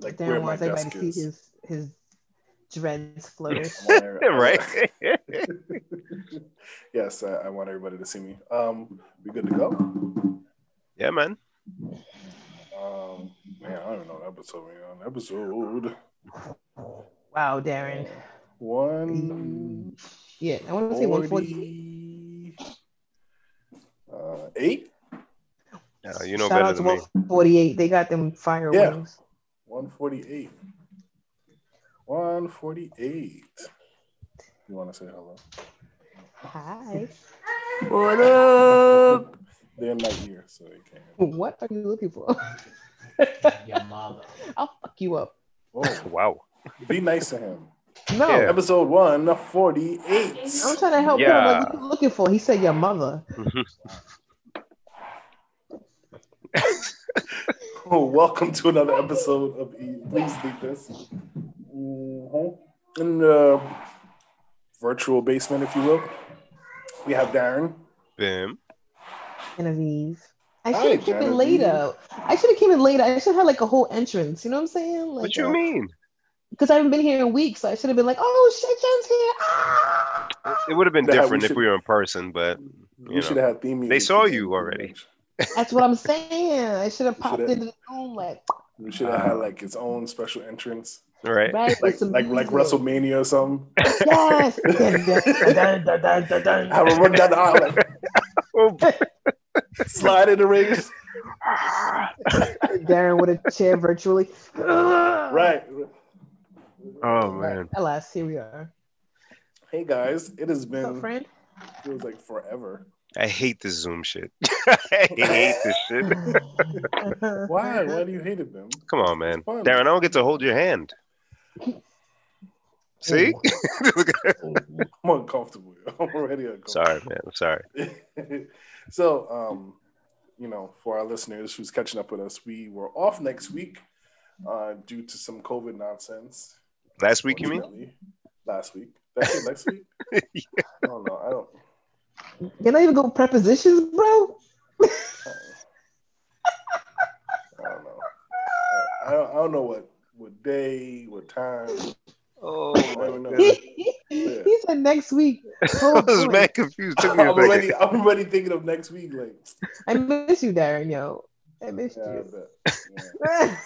like where Darren my wants everybody desk to see is. his his dreads flourish. Want every- right. yes, I, I want everybody to see me. Um, we good to go? yeah, man. Um, man, I don't know what episode we on. Episode wow, Darren. one. Yeah, I want to say 140. Uh, eight. Yeah, you know Shout better out to than me. 148. They got them fire Yeah. wings. One forty-eight. One forty-eight. You want to say hello? Hi. What up? They're in my ear, so they can't. What are you looking for? Your mother. I'll fuck you up. Oh, Wow. be nice to him. No, Yeah. Episode one forty-eight. I'm trying to help him. Yeah. Like, what you looking for? He said your mother. Mm-hmm. Oh, welcome to another episode of E. Please Leave This. Mhm. In the virtual basement, if you will, we have Darren. Bim. Genevieve. I should have came in Genevieve. later. I should have came in later. I should have like a whole entrance. You know what I'm saying? Like, What you mean? Because I haven't been here in weeks, so I should have been like, "Oh shit, Jen's here!" Ah! It would have been Yeah, we different if should- we were in person, but We you should have had theme music. They saw you that. already. That's what I'm saying. I should have popped into the room like, We should have had like its own special entrance, right? right, like some like like. WrestleMania or something. Yes. Have a run down the aisle, like, slide in the rings. Darren with a chair virtually. Right. oh man. Alas, here we are. Hey guys, it has What's up, been friend? feels like forever. I hate this Zoom shit. I hate this shit. Why? Why do you hate it, Ben? Come on, man. Darren, I don't get to hold your hand. See? I'm uncomfortable. I'm already uncomfortable. sorry, man. I'm sorry. so, um, you know, for our listeners who's catching up with us, we were off next week uh, due to some COVID nonsense. Last week, you mean? Last week. That's it. Next week. I don't know. I don't. You're not even go prepositions, bro. I don't know. I don't, I don't know what what day, what time. Oh I don't he said next week. I was mad confused. Took I'm a already. I'm already thinking of next week. Like, I miss you, Darren, yo. I missed yeah, I you. bet. Yeah,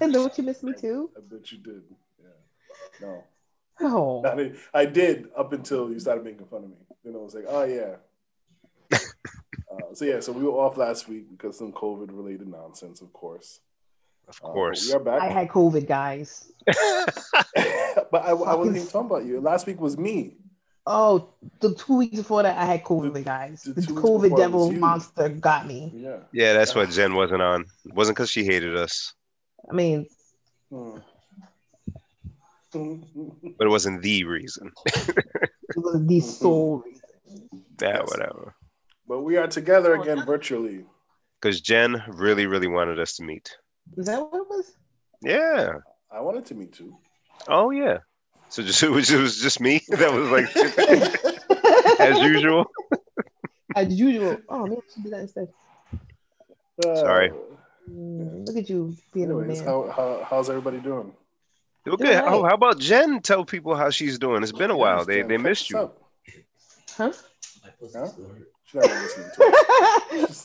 and don't you miss me too? I bet you did. Yeah. No. Oh, I did, I did up until you started making fun of me. Then I was like, oh yeah. Uh, so yeah, so we were off last week because some COVID related nonsense, of course. Of Uh, course. we are back. I had COVID, guys. but I, I wasn't even talking about you. Last week was me. Oh, the two weeks before that, I had COVID, guys. the The, COVID devil monster got me. Yeah. yeah, that's what Jen wasn't on. It wasn't because she hated us, I mean, Hmm. but it wasn't the reason. it was the sole reason. Yeah, whatever. But we are together again virtually. Because Jen really, really wanted us to meet. Is that what it was? Yeah. I wanted to meet too. Oh yeah. So just it was, it was just me that was like as usual. As usual. Oh, maybe I should do that instead. Sorry. Uh, Mm, look at you being anyways, a man. how, how, how's everybody doing? Okay. Doing Oh, right. how about Jen? Tell people how she's doing. It's been a while. They they missed you. Huh? Huh? Still hurt. She's not listening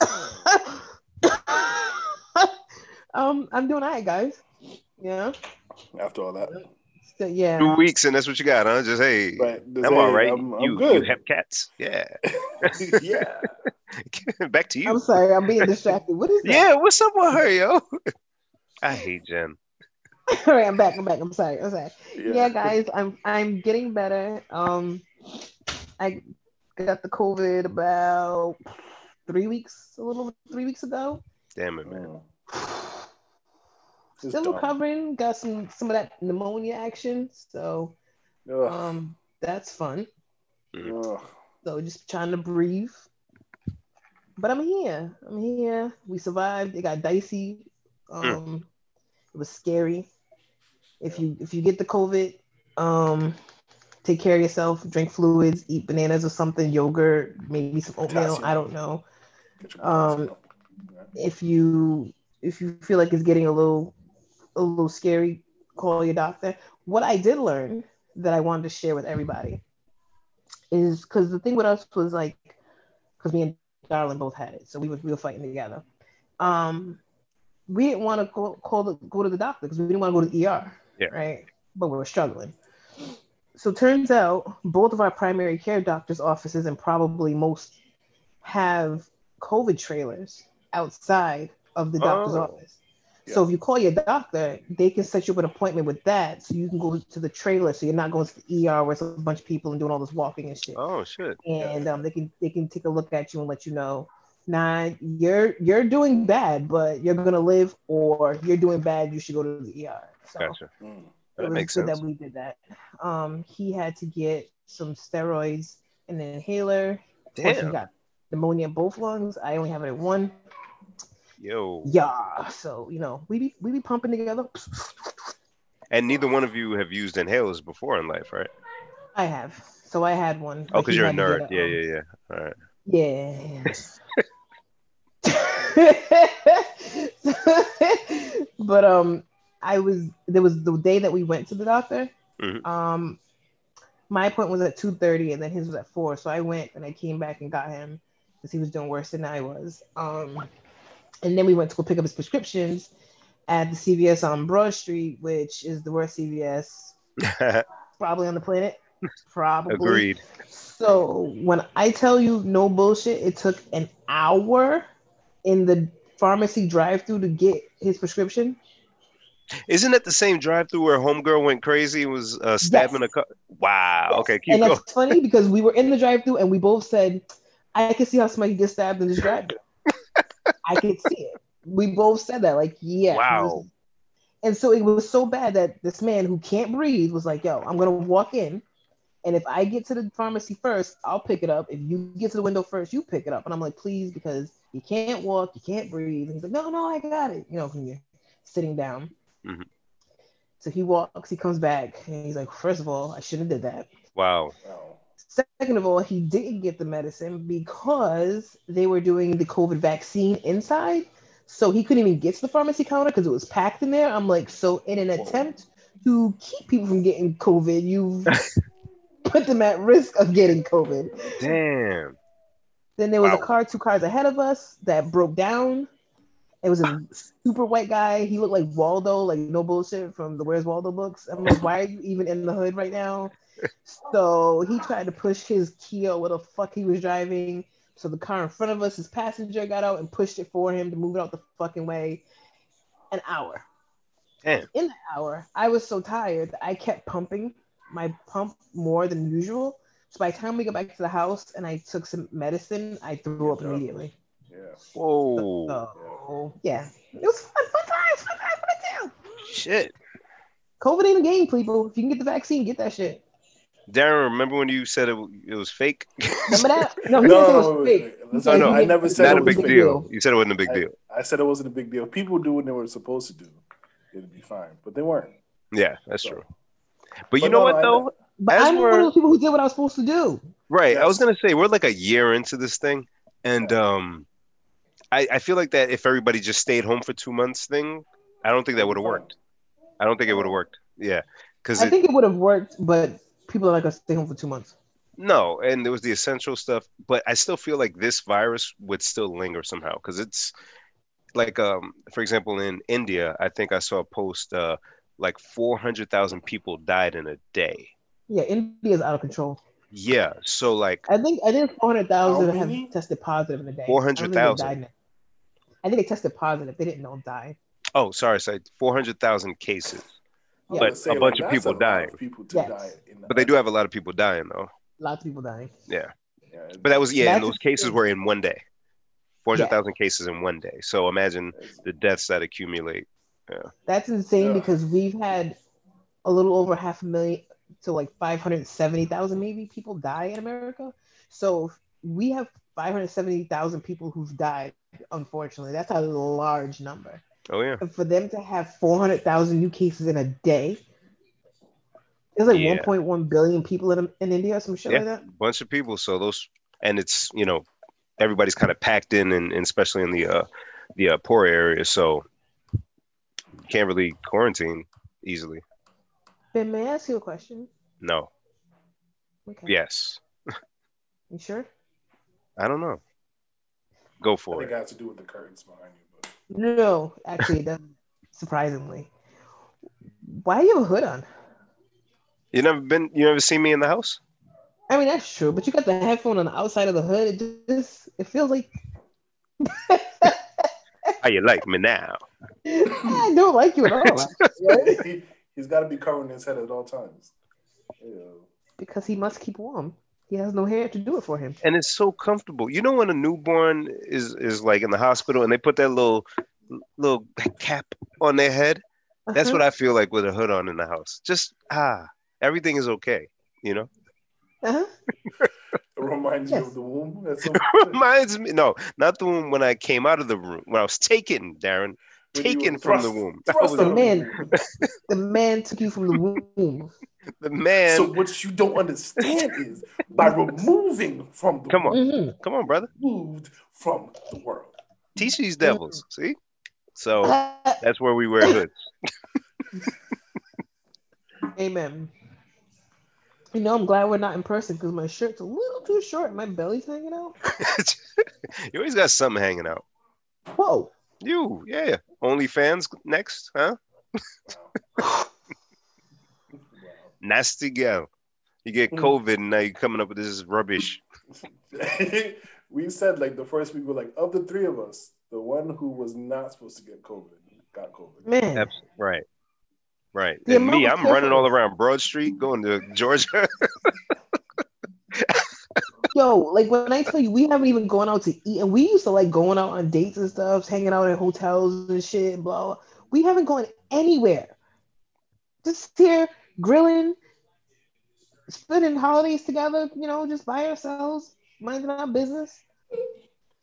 to us. um, I'm doing all right, guys. Yeah. After all that. So, yeah. Two weeks and that's what you got, huh? Just hey, But I'm all right. I'm, I'm you you good. have cats. Yeah. yeah. Back to you. I'm sorry, I'm being distracted. What is that? Yeah, what's up with her, yo? I hate Jen. All right, I'm back. I'm back. I'm sorry. I'm sorry. Yeah. guys, I'm I'm getting better. Um, I got the COVID about three weeks, a little three weeks ago. Damn it, man. Mm. Still dumb. recovering. Got some some of that pneumonia action. So Ugh. um, that's fun. Ugh. So just trying to breathe. But I'm here. I'm here. We survived. It got dicey. Um, it was scary. If you if you get the COVID, um, take care of yourself. Drink fluids. Eat bananas or something. Yogurt. Maybe some oatmeal. I don't know. Um, potassium up. Yeah. If you if you feel like it's getting a little a little scary. Call your doctor. What I did learn that I wanted to share with everybody is because the thing with us was like, because me and Darlin both had it, so we were we were fighting together. Um, we didn't want to call, call the, go to the doctor because we didn't want to go to the ER, Yeah. right? But we were struggling. So turns out both of our primary care doctors' offices and probably most have COVID trailers outside of the doctor's Oh. office. So if you call your doctor, they can set you up an appointment with that, so you can go to the trailer, so you're not going to the ER where it's a bunch of people and doing all this walking and shit. Oh shit. And um, they can they can take a look at you and let you know, nah, you're you're doing bad, but you're gonna live, or you're doing bad, you should go to the ER. So Gotcha. Mm. It That was makes good sense. that we did that. Um, he had to get some steroids and an inhaler. Of course, he Damn. got pneumonia in both lungs. I only have it in one. Yo. Yeah. So you know, we be we be pumping together. And neither one of you have used inhalers before in life, right? I have. So I had one. Oh, because you're a nerd. Yeah, yeah, yeah. All right. Yeah. but um, I was there was the day that we went to the doctor. Mhm. Um, my appointment was at two thirty, and then his was at four. So I went and I came back and got him because he was doing worse than I was. Um, and then we went to go pick up his prescriptions at the CVS on Broad Street, which is the worst CVS probably on the planet. Probably. Agreed. So when I tell you no bullshit, it took an hour in the pharmacy drive-through to get his prescription. Isn't it the same drive-through where homegirl went crazy and was uh, stabbing Yes. a car? Wow. Okay, keep and going. that's funny because we were in the drive-through and we both said, "I can see how somebody gets stabbed in this drive-through. I can see it." We both said that, like, yeah. Wow. And so it was so bad that this man who can't breathe was like, "Yo, I'm gonna walk in, and if I get to the pharmacy first, I'll pick it up. If you get to the window first, you pick it up." And I'm like, "Please, because you can't walk, you can't breathe." And he's like, "No, no, I got it." You know, from you sitting down. Mhm. So he walks, he comes back, and he's like, first of all, I shouldn't have did that. Wow. Wow. Second of all, he didn't get the medicine because they were doing the COVID vaccine inside. So he couldn't even get to the pharmacy counter because it was packed in there. I'm like, so in an attempt to keep people from getting COVID, you've put them at risk of getting COVID. Damn. Then there was a car two cars ahead of us that broke down. It was a super white guy. He looked like Waldo, like no bullshit from the Where's Waldo books. I'm like, why are you even in the hood right now? So he tried to push his Kia, what the fuck he was driving. So the car in front of us, his passenger got out and pushed it for him to move it out the fucking way. An hour. Damn. In the hour, I was so tired that I kept pumping my pump more than usual. So by the time we got back to the house and I took some medicine, I threw up immediately. Yeah. Whoa. So yeah, it was fun, fun times, fun times, fun times. Shit. COVID ain't a game, people. If you can get the vaccine, get that shit. Darren, remember when you said it, it was fake? Remember that? No, he No, said it was fake. wait, wait. He Listen, said no, I never said Not it a was big a deal. You said it wasn't a big I, deal. I said it wasn't a big deal. People do what they were supposed to do. It'd be fine, but they weren't. Yeah, that's So- true. But you know no, what I though? But As I'm one we're- of those people who did what I was supposed to do. Right. I was gonna say we're like a year into this thing, and um, I I feel like that if everybody just stayed home for two months, thing, I don't think that would have worked. I don't think it would have worked. Yeah, because I think it would have worked, but people are like, gonna stay home for two months. no, and there was the essential stuff, but I still feel like this virus would still linger somehow because it's like um, for example, in India, I think I saw a post uh, like four hundred thousand people died in a day. Yeah, India is out of control. Yeah, so like I think I think four hundred thousand have tested positive in a day. 400,000. I don't think they died. I think they tested positive. They didn't know die. oh sorry, sorry, four hundred thousand cases. Yeah. But say, a bunch of people a lot dying. People to Yes. die in But they do have a lot of people dying though. A lot of people dying. Yeah. Yeah, But that was yeah, and those cases were in one day. Four hundred thousand cases in one day. So imagine the deaths that accumulate. Yeah. That's insane Yeah. because we've had a little over half a million to like 570,000 maybe people die in America. So we have 570,000 people who've died, unfortunately. That's a large number. Oh yeah. And for them to have 400,000 new cases in a day, there's like Yeah. 1.1 billion people in, in India, some shit Yeah. like that. bunch of people. So those and it's you know everybody's kind of packed in and, and especially in the uh the uh, poor areas. So can't really quarantine easily. Ben, may I ask you a question? No. Okay. Yes. You sure? I don't know. Go I for think it. it has to do with the curtains behind you. But No, actually, it doesn't. Surprisingly. Why do you have a hood on? You never been? You never seen me in the house? I mean, that's true, but you got the headphone on the outside of the hood. It just it feels like How you like me now? I don't like you at all he, he's got to be covering his head at all times. Ew. because he must keep warm. He has no hair to do it for him. and it's so comfortable. You know when a newborn is is like in the hospital and they put that little little cap on their head. That's what I feel like with a hood on in the house. Just ah, everything is okay. You know, Uh-huh. It reminds Yes. you of the womb. That's so reminds me. No, not the one when I came out of the room when I was taken, Darren, When you taken were from the womb. thrust I was- out of the man. The man took you from the womb. the man. So what you don't understand is by removing from the Come on. womb, Mhm. Come on, brother. removed from the world. Teach these devils. See, so Uh, that's where we wear hoods. Amen. You know, I'm glad we're not in person because my shirt's a little too short. My belly's hanging out. you always got something hanging out. Whoa. You, yeah. OnlyFans next, huh? Nasty gal. You get Mm. COVID and now you're coming up with this rubbish. we said like the first week, we're like, of the three of us, the one who was not supposed to get COVID got COVID. Man. Abs- Right. Right. The and me, I'm of running all around Broad Street going to Georgia. Yo, like when I tell you we haven't even gone out to eat, and we used to like going out on dates and stuff, hanging out in hotels and shit, blah. blah. We haven't gone anywhere. Just here grilling, spending holidays together, you know, just by ourselves, minding our business.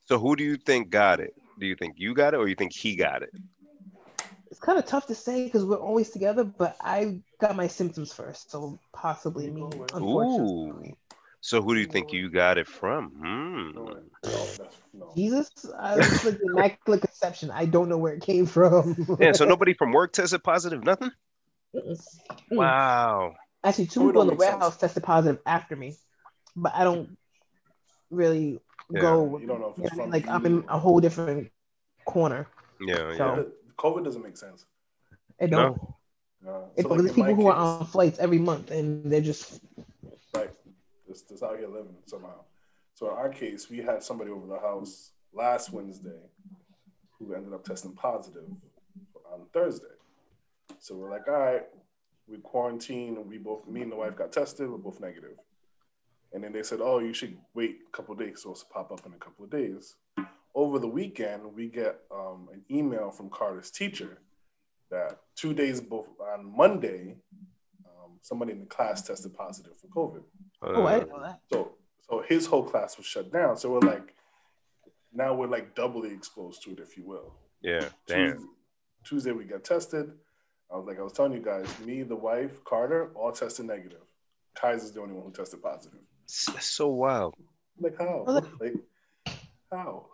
so who do you think got it? Do you think you got it or you think he got it? It's kind of tough to say because we're always together, but I got my symptoms first, so possibly me. Unfortunately, Ooh. So who do you think you got it from? Hmm. No, that's, no. Jesus, I was like the immaculate conception. I don't know where it came from. Yeah, so nobody from work tested positive? Nothing? Wow. Actually, two people in the don't sense. warehouse tested positive after me, but I don't really Yeah, go. You don't know if it's know, from like you. I'm in a whole different corner. Yeah, yeah. So- The- COVID doesn't make sense. I don't. No. It's So, like, there's people my who are on flights every month and they're just Right. This out here living somehow. So in our case, we had somebody over the house last Wednesday who ended up testing positive on Thursday. So we're like, all right, we quarantine we both me and the wife got tested, we're both negative. And then they said, Oh, you should wait a couple of days, so it's pop up in a couple of days. Over the weekend, we get um, an email from Carter's teacher that two days both on Monday, somebody in the class tested positive for COVID. oh I Uh, didn't know that. So so his whole class was shut down. So we're like, now we're like doubly exposed to it, if you will. yeah, damn. Tuesday, Tuesday we got tested. I was like, I was telling you guys, me, the wife, Carter, all tested negative. Kaiser's the only one who tested positive. That's so wild. Like how? Oh, Like how?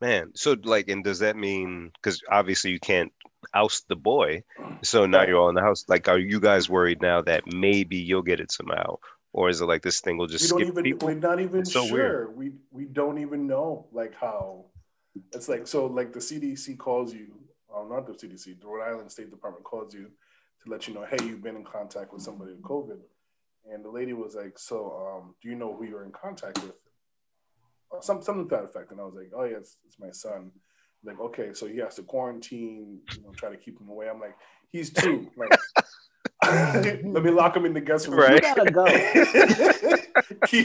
Man, so like, and does that mean because obviously you can't oust the boy, so now you're all in the house. Like, are you guys worried now that maybe you'll get it somehow, or is it like this thing will just we don't skip even people? we're not even It's so sure. We we don't even know like how it's like so like the CDC calls you, um, not the CDC, the Rhode Island State Department calls you to let you know, hey, you've been in contact with somebody with COVID. And the lady was like, So um, do you know who you're in contact with? Or some something to that effect. And I was like, Oh yeah, it's, it's my son. Like, okay, so he has to quarantine, you know, try to keep him away. I'm like, he's two. Like let me lock him in the guest room. You gotta go. He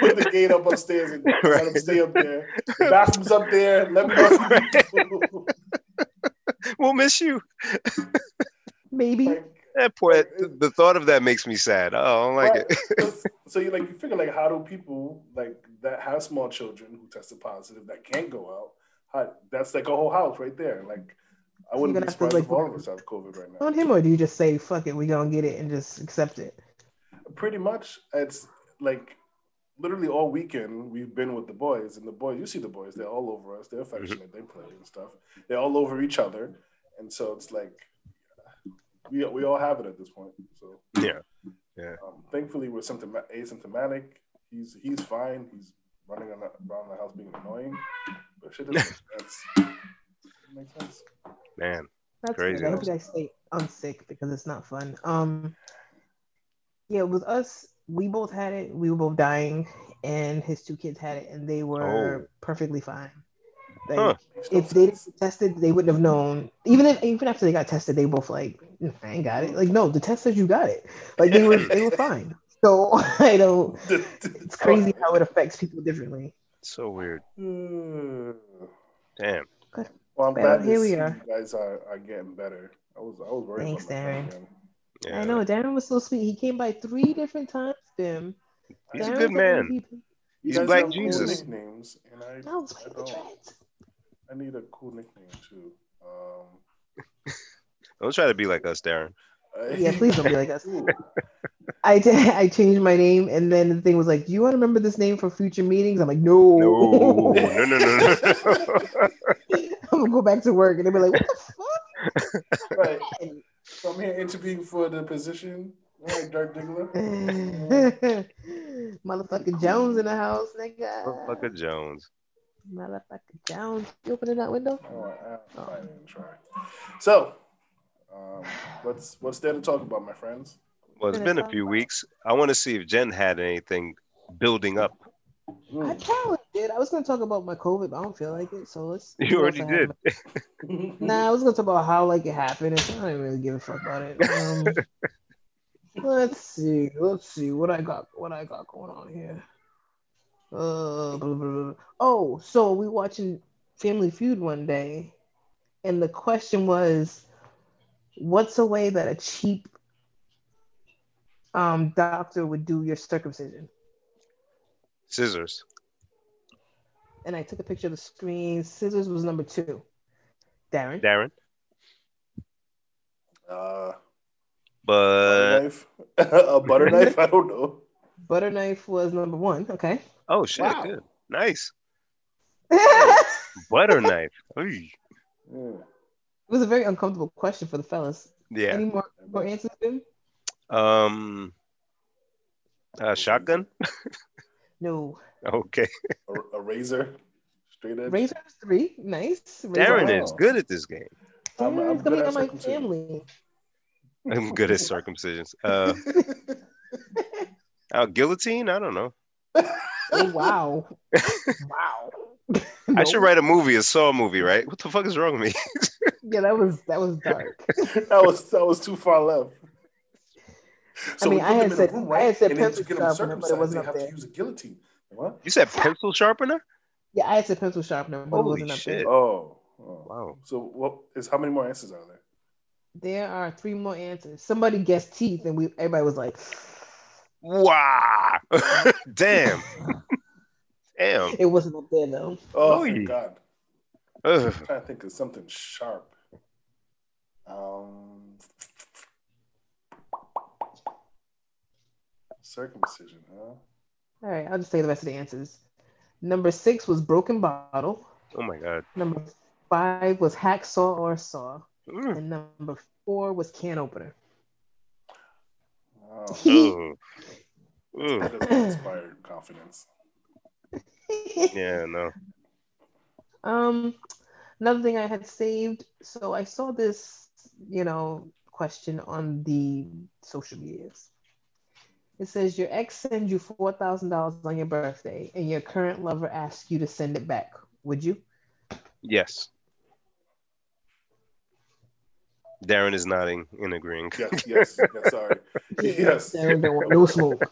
put the gate up upstairs and let him stay up there. The bathroom's up there. Let me know. We'll miss you. Maybe. like, That poor. The thought of that makes me sad. Oh, I don't like right. it. so you like you figure like how do people like that have small children who tested positive that can't go out? How, that's like a whole house right there. Like I wouldn't be gonna have surprised like, if all of us have COVID right now. On him, or do you just say fuck it, we gonna get it and just accept it? Pretty much, it's like literally all weekend we've been with the boys, and the boys, you see the boys, they're all over us. They're affectionate, they play and stuff. They're all over each other, and so it's like we we all have it at this point. So Yeah. Yeah. Um, thankfully, we're symptom- asymptomatic. He's he's fine. He's running around the house being annoying, but shit doesn't make sense. Man. That's Crazy. good. I hope you guys stay unsick because it's not fun. Um, yeah, with us, we both had it. We were both dying, and his two kids had it, and they were Oh. perfectly fine. Like, Huh. If they didn't get tested, they wouldn't have known. Even if, even after they got tested, they both like, "Mm, I ain't got it. Like, no, the test says you got it. Like they were, they were fine. So I don't. It's crazy how it affects people differently. So weird. Uh, Damn. Well, I'm Well, glad here we are. you guys are, are getting better. I was I was worried Thanks, about friend Darren. Yeah. I know Darren was so sweet. He came by three different times. Tim. He's a good was one of man. people- He's guys Black have cool Jesus. nicknames, and I, I was I like don't. I need a cool nickname too. Um, Don't try to be like us, Darren. I- Yeah, please don't be like us. Ooh, I did. I changed my name, and then the thing was like, "Do you want to remember this name for future meetings?" I'm like, "No, No, no, no, no, no. I'm gonna go back to work." And they'll be like, "What the fuck?" right. So I'm here interviewing for the position. All right, Dirk Diggler. Motherfucker Jones in the house, nigga. Motherfucker Jones. Motherfucker Jones. You opening that window? Oh, I, I didn't try. So, um, what's what's there to talk about, my friends? Well, it's been a few weeks. I want to see if Jen had anything building up. I Hmm. probably did. I was gonna talk about my COVID, but I don't feel like it. So let's. You already what else I have? did. Nah, I was gonna talk about how like it happened. And I didn't really give a fuck about it. Um, let's see. Let's see what I got. What I got going on here. Uh, blah, blah, blah. Oh, so we watching Family Feud one day, and the question was, "What's a way that a cheap um doctor would do your circumcision?" Scissors. And I took a picture of the screen. Scissors was number two. Darren. Darren. Uh, But butter knife, a butter knife. I don't know. Butter knife was number one. Okay. oh shit, Wow. good. Nice. Butter knife. Oy. Yeah. was a very uncomfortable question for the fellas. Yeah. Any more, more answers, Tim? Um uh, shotgun? No. Okay. A, a razor, straight edge. Razor was three. Nice. Razor Darren was- is good at this game. I'm- I'm good coming at on my family. I'm good at circumcisions. Uh uh, guillotine? I don't know. Oh wow. wow. I should write a movie, a Saw movie, right? What the fuck is wrong with me? Yeah, that was that was dark. that was that was too far left. I mean, I had them in a said- room, I had said And then pencil to get them sharpener, but it wasn't they up have there. to use a guillotine. What? You said pencil sharpener? Yeah, I had said pencil sharpener, but it wasn't up shit. there. Oh, oh. Wow. So what is how many more answers are there? There are three more answers. Somebody guessed teeth, and we everybody was like, Wow. Damn. Damn. it wasn't up there though. Oh, Oy. thank God. Ugh. I'm trying to think of something sharp. Um, circumcision, huh? All right, I'll just say the rest of the answers. Number six was broken bottle. Oh my god. Number five was hacksaw or saw. Mm. And number four was can opener. Wow. Ugh. Ugh. That confidence. Yeah, no. um, another thing I had saved. So I saw this, you know, question on the social medias. It says your ex sends you four thousand dollars on your birthday, and your current lover asks you to send it back. Would you? Yes. Darren is nodding in agreeing. Yes, yes, yes, sorry. Yes. Darren don't want no smoke.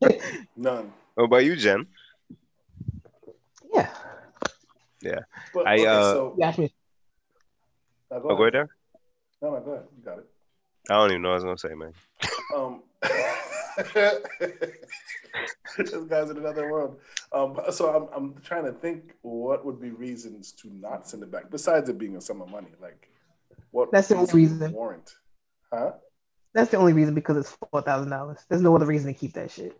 None. What about you, Jen? yeah. But, I, okay, uh, so, You asked me. now go Oh, go ahead, ahead. Darren. No, no, go ahead. You got it. I don't even know what I was gonna say, man. Um, this guy's in another world. Um, so I'm, I'm trying to think what would be reasons to not send it back besides it being a sum of money. Like, what That's the only reason. warrant? Huh? That's the only reason because it's four thousand dollars. There's no other reason to keep that shit.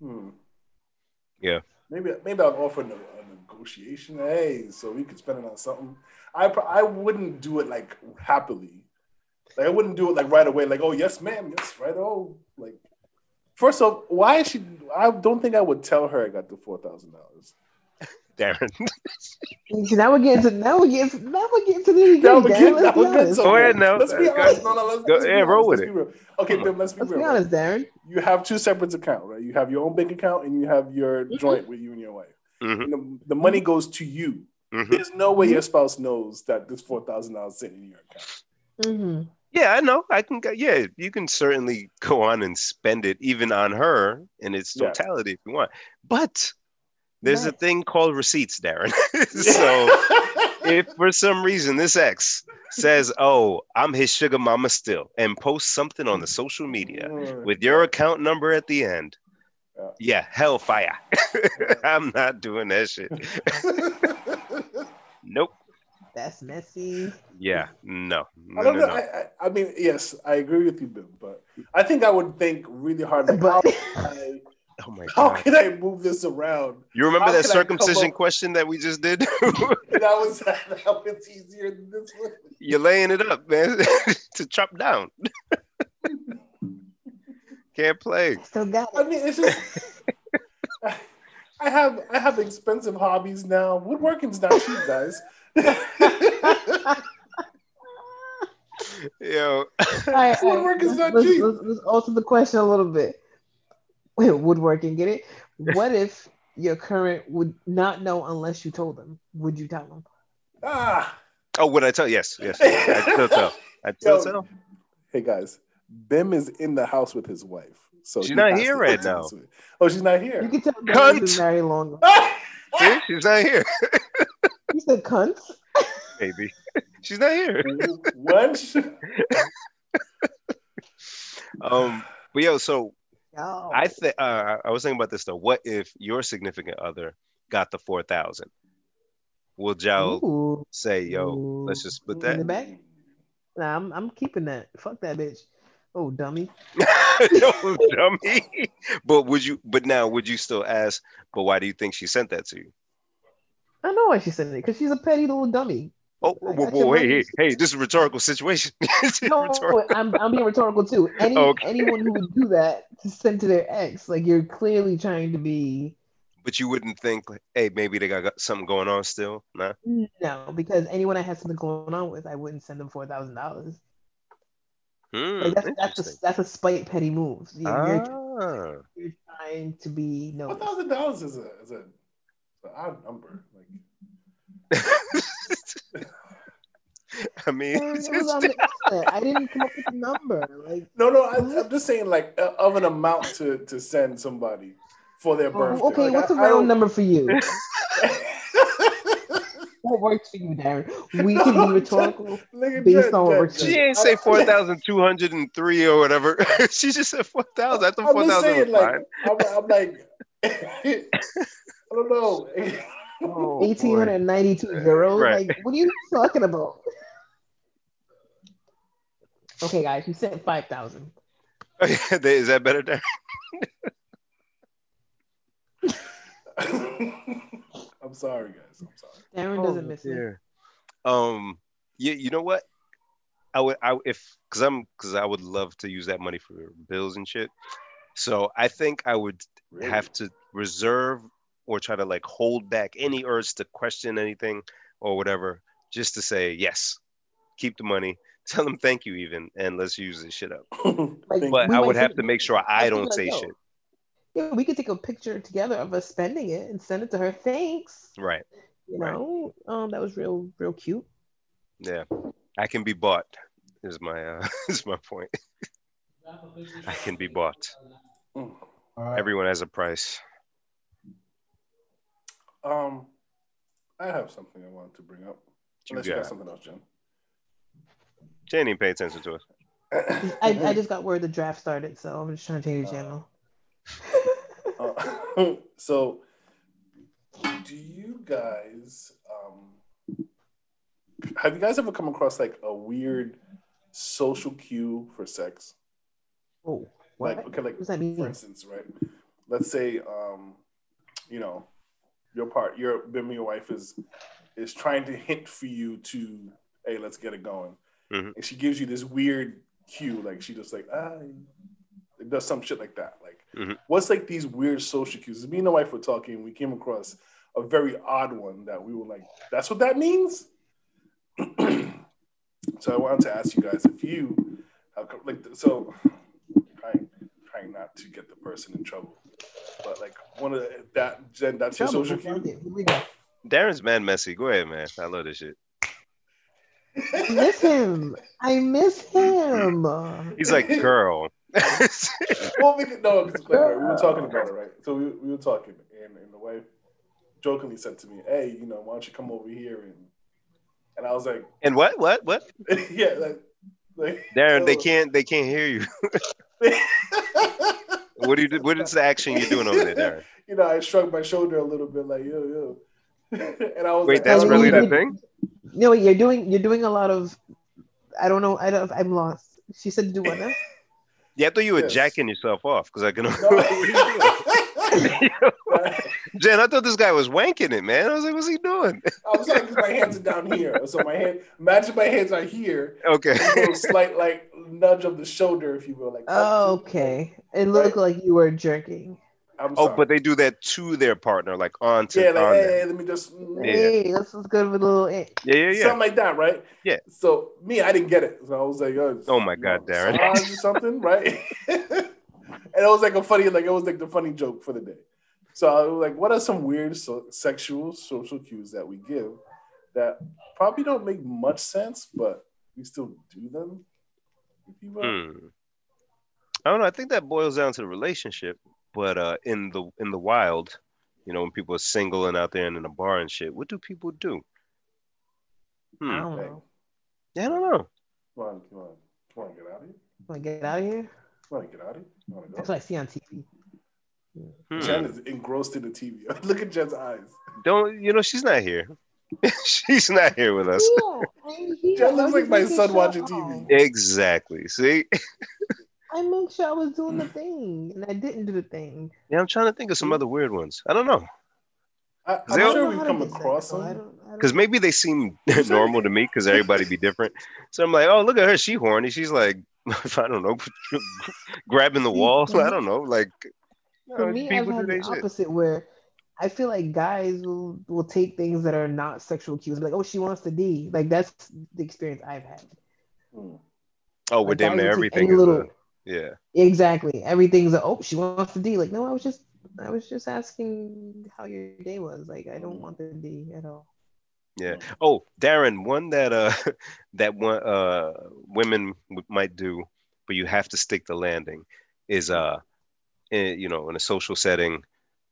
Hmm. Yeah. Maybe maybe I'll offer a, a negotiation. Hey, so we could spend it on something. I pro- I wouldn't do it like happily. Like I wouldn't do it like right away. Like oh yes ma'am, yes right oh like. First off, why is she? I don't think I would tell her I got the four thousand dollars. Darren. See, now we're getting to now we're getting to, now we're getting to the nitty Now gritty. we're Darren. getting- Let's be honest. Go ahead now. Let's be Go- honest. No, no, let's, go- let's be yeah, roll with Let's it. be. Okay, Bill, let's be Let's real. be honest, Darren. You have two separate accounts, right? You have your own bank account and you have your Mhm. joint with you and your wife. Mhm, And the, the money goes to you. mhm. There's no way your spouse knows that this four thousand dollars sitting in your account. Yeah, I know. I can go. Yeah, you can certainly go on and spend it even on her in its Yeah. totality if you want. But there's a thing called receipts, Darren. so if for some reason this ex says, "Oh, I'm his sugar mama still," and posts something on the social media Mm. with your account number at the end, Yeah. yeah, hellfire. I'm not doing that shit. Nope. That's messy. Yeah, no, no, I don't no, know. no. I, I, I mean, yes, I agree with you, Bill, but I think I would think really hard. Like, But- how, can I, Oh my how god. can I move this around? You remember how that can I come circumcision question that we just did? That was that was easier than this one. You're laying it up, man, to chop down. Can't play. Still got I mean, it's just. I have I have expensive hobbies now. Woodworking's not cheap, guys. Yo, All right, all Woodwork right, is let's- not let's, cheap. Let's, let's alter the question a little bit. Wait, woodworking, get it? What if your current would not know unless you told them? Would you tell them? ah. oh, would I tell? Yes, yes. I still tell. I still Yo, tell. Hey guys, Bim is in the house with his wife, so She's he not has here right now. Oh, she's not here. You can tell them Cunt! you've married long. See, she's not here. You said cunt. Maybe she's not here. Once. Um, but yo, so Yo. I think uh, I was thinking about this though. What if your significant other got the four thousand? Will Joe Ooh. say, "Yo, Ooh. let's just split In that"? the back? Nah, I'm, I'm keeping that. Fuck that bitch. Oh, dummy. no, dummy. But would you? But now, would you still ask? But why do you think she sent that to you? I know why she said it because she's a petty little dummy. Oh, I whoa, whoa, hey, hey, hey! This is a rhetorical situation. No, rhetorical. I'm, I'm being rhetorical too. Any Okay. anyone who would do that to send to their ex, like you're clearly trying to be But you wouldn't think, like, hey, maybe they got, got something going on still. Nah. no, because anyone I had something going on with, I wouldn't send them four thousand dollars. Hmm, Like that's that's a that's a spite petty move. You- You're, Ah. you're trying to be no. One thousand dollars is a is a, an odd number. Like I mean, it's It was on just- I didn't come up with the number. Like, no, no. I, I'm just saying like uh, of an amount to to send somebody for their birthday. oh, okay, Like, what's a I- I round number for you? What works for you, Darren? We can be rhetorical. Look at based Jen, on what Jen, works she ain't I- say four thousand two hundred and three or whatever. she just said four thousand. I thought I'm four just thousand was like, fine. I'm, I'm like, I don't know. Oh, Eighteen hundred and ninety-two euros. Right. Like, what are you talking about? Okay, guys, you said five thousand. Is that better, Darren? I'm sorry, guys. I'm sorry. Darren doesn't miss me. Oh. Um, you, you know what? I would, I if because I'm because I would love to use that money for bills and shit. So I think I would Really? have to reserve or try to like hold back any urge to question anything or whatever, just to say yes, keep the money, tell them thank you even, and let's use this shit up. Like, But I would have to make sure I don't say shit. Yeah, we could take a picture together of us spending it and send it to her. Thanks. Right? You Right. know, um, that was real, real cute. Yeah, I can be bought. Is my uh, is my point. I can be bought. Mm. Everyone has a price. Um, I have something I wanted to bring up. You Unless you got got. something else, Jen. Jane didn't pay attention to us. I, I just got word the draft started, so I'm just trying to change the channel. Uh, so, do you guys um, have you guys ever come across like a weird social cue for sex? Oh, what? Like, okay, like what does that for instance, right? Let's say, um, you know, your part, your maybe your wife is is trying to hint for you to, hey, let's get it going, Mhm. and she gives you this weird cue, like she just like ah, it does some shit like that. Like, Mhm. what's like these weird social cues? Me and the wife were talking, we came across a very odd one that we were like, that's what that means. so I wanted to ask you guys if you have like so trying trying not to get the person in trouble, but like one of the, that Jen, that's your social cue. Here we go. Darren's man messy. Go ahead, man. I love this shit. I miss him. I miss him. He's like, girl. well, we, no, 'cause, like, right, we were talking about it, right? So we, we were talking, and, and the wife jokingly said to me, "Hey, you know, why don't you come over here?" And and I was like, and what? What? What? "Yeah, like, like Darren, they uh, can't. They can't hear you. What do you? do- What is the action you're doing over there, Darren? you know, I shrugged my shoulder a little bit, like yo, yo, and I was Wait, like, that's oh, really yeah. the thing. No, you're doing you're doing a lot of. I don't know. I don't. I'm lost. She said to do what now? Yeah, I thought you were Yes. jacking yourself off because I can. No. What are you doing? Jen, I thought this guy was wanking it, man. I was like, what's he doing? I was like, 'cause my hands are down here, so my hand. Imagine my hands are here. Okay. A little slight like nudge of the shoulder, if you will. Like, Oh, okay. It looked like you were jerking. I'm Oh, but they do that to their partner, like on to yeah, like, on hey, them. let me just. mm, Yeah. Hey, this is good with a little. eh. Yeah, yeah, yeah. Something like that, right? Yeah. So me, I didn't get it. So I was like, oh, Oh my God, know, Darren. or something, right? and it was like a funny, like it was like the funny joke for the day. So I was like, what are some weird so- sexual social cues that we give that probably don't make much sense, but we still do them? If you will. Hmm. I don't know. I think that boils down to the relationship. But uh, in the in the wild, you know, when people are single and out there and in a bar and shit, what do people do? I Hmm. don't know. Yeah, I don't know. Come on, come on, come on, get out of here. Want to get out of here? Come on, get out of here. You wanna That's what I see on TV. Hmm. Jen is engrossed in the TV. Look at Jen's eyes. Don't you know? She's not here. she's not here with us. Yeah, Jen looks like my son sure- watching TV. Exactly. See? I make sure I was doing the thing, and I didn't do the thing. Yeah, I'm trying to think of some other weird ones. I don't know. I, I'm don't sure know we've come across them. don't- I don't- Because maybe they seem normal to me because everybody be different. So I'm like, oh, look at her. She horny. She's like, I don't know, grabbing the See, wall. for I don't know. Like, For me, I've had the their shit. opposite where I feel like guys will, will take things that are not sexual cues, like, oh, she wants to D. Like, that's the experience I've had. Hmm. Oh, we're damn near everything. any Is little, a, yeah. exactly. Everything's a, oh, she wants to D. Like, no, I was just, I was just asking how your day was. Like, I don't want the D at all. Yeah. Oh, Darren, one that uh that one uh women w- might do, but you have to stick the landing, is uh, in, you know, in a social setting,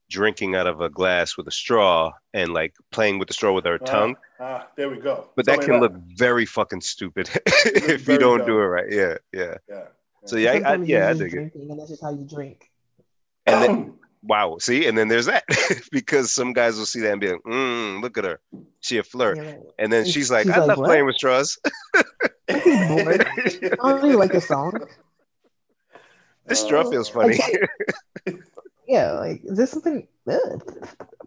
drinking out of a glass with a straw and like playing with the straw with her tongue. Ah, ah, there we go. But that can like look very fucking stupid if you don't do it right. Yeah, yeah. Yeah. So yeah, I, I, yeah, I you're dig it. and that's just how you drink. And then wow, see, and then there's that because some guys will see that and be like, mm, look at her, she a flirt, You're and then she's like, she's I like, love "What?" playing with straws. I don't like the song. this straw Uh, feels funny. Yeah, like is this something? Ugh,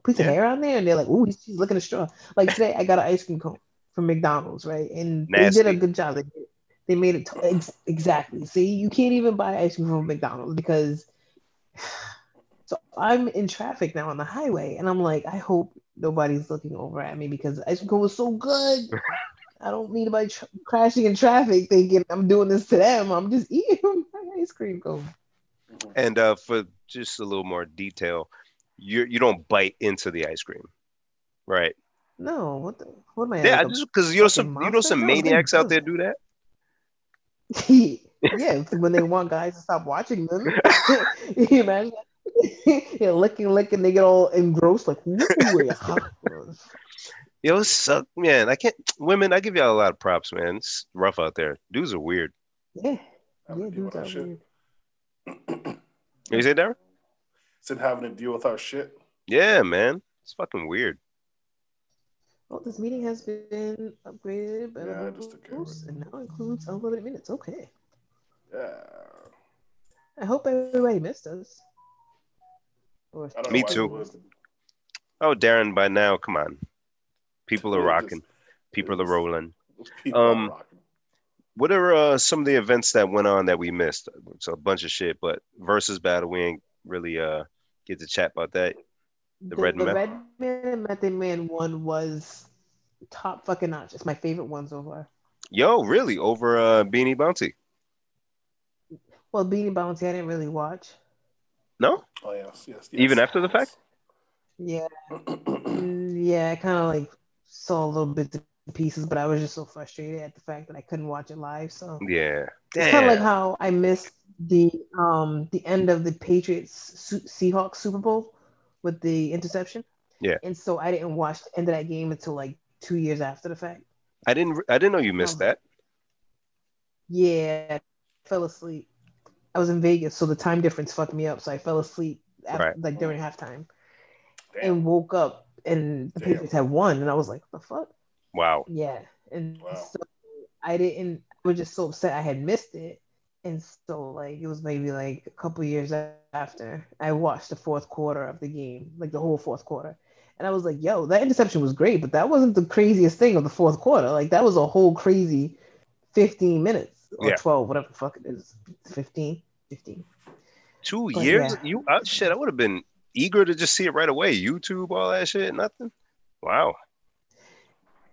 piece of Yeah. hair on there, and they're like, "Ooh, she's looking at straw." Like today, I got an ice cream cone from McDonald's, right? And they did a good job. They, they made it t- ex- exactly. See, you can't even buy ice cream from McDonald's because. I'm in traffic now on the highway, and I'm like, I hope nobody's looking over at me because ice cream was so good. I don't need anybody tr- crashing in traffic thinking I'm doing this to them. I'm just eating my ice cream cone. and uh, for just a little more detail, you you don't bite into the ice cream, right? No, what the? What am I? Yeah, like just because you know some you know some maniacs out there do that. yeah, when they want guys to stop watching them. you imagine? yeah, licking, licking, they get all engrossed, like. Yo, suck, uh, man. I can't. Women, I give y'all a lot of props, man. It's rough out there. Dudes are weird. yeah, Having yeah, to deal dudes with our are shit. weird. You say, Darren? Said having to deal with our shit. Yeah, man. It's fucking weird. Well, this meeting has been upgraded by Yeah, I the just took care of and now includes unlimited minutes. Okay. Yeah. I hope everybody missed us. Or Me too. Oh, Darren, by now, come on. People are rocking. People are rolling. Um. What are uh, some of the events that went on that we missed? It's a bunch of shit, but Verzuz battle, we ain't really uh get to chat about that. The Red the Meth- Red Man and Method Man one was top fucking notch. It's my favorite one so far. Yo, really? Over uh Beenie Bounty? Well, Beenie Bounty, I didn't really watch. No? Oh yes, yes. Even yes, after the fact? Yeah, yeah, I kind of like saw a little bit and pieces, but I was just so frustrated at the fact that I couldn't watch it live. So Yeah. it's kind of like how I missed the um the end of the Patriots Seahawks Super Bowl with the interception. Yeah. and so I didn't watch the end of that game until like two years after the fact. I didn't I didn't know you missed Um, that. Yeah, I fell asleep. I was in Vegas, so the time difference fucked me up. So I fell asleep after, Right. like during halftime Damn. and woke up, and the Damn. Patriots had won, and I was like, "The fuck." Wow. Yeah, and Wow. so I didn't. I was just so upset I had missed it, and so like it was maybe like a couple years after I watched the fourth quarter of the game, like the whole fourth quarter, and I was like, "Yo, that interception was great, but that wasn't the craziest thing of the fourth quarter. Like that was a whole crazy fifteen minutes or Yeah. twelve, whatever the fuck it is, 15, 15. Two But years? yeah. You uh, shit, I would have been eager to just see it right away. YouTube, all that shit, nothing. Wow.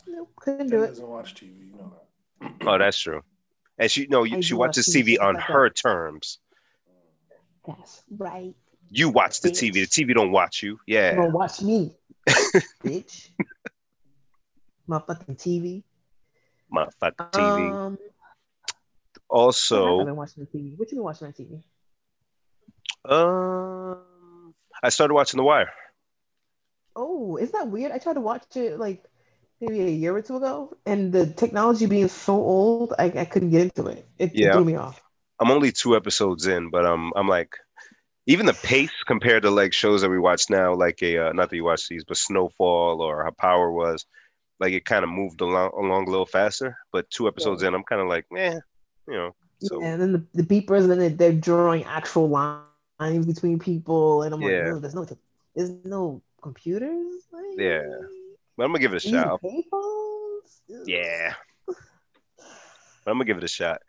Nope, couldn't Jen do it. doesn't watch TV, you know that. Oh, that's true. And she no, you, she do watch watches TV, TV on like that. her terms. That's right. You watch the Bitch. TV. The TV don't watch you. You Yeah. gonna watch me, bitch. My fucking TV. My fucking TV. Um, I've also, been watching the TV. What you been watching on TV? um, I started watching The Wire. Oh, is that weird? I tried to watch it like maybe a year or two ago, and the technology being so old, I, I couldn't get into it. It, Yeah. threw me off. I'm only two episodes in, but um, I'm like, even the pace compared to like shows that we watch now, like a uh, not that you watch these, but Snowfall or How Power was, like it kind of moved along along a little faster. But two episodes in, I'm kind of like, eh, you know. So yeah, and then the, the beepers, and then they- they're drawing actual lines between people, and I'm like, no, there's no, there's no computers. Like, Yeah. but I'm gonna give it a shot. Yeah, but I'm gonna give it a shot.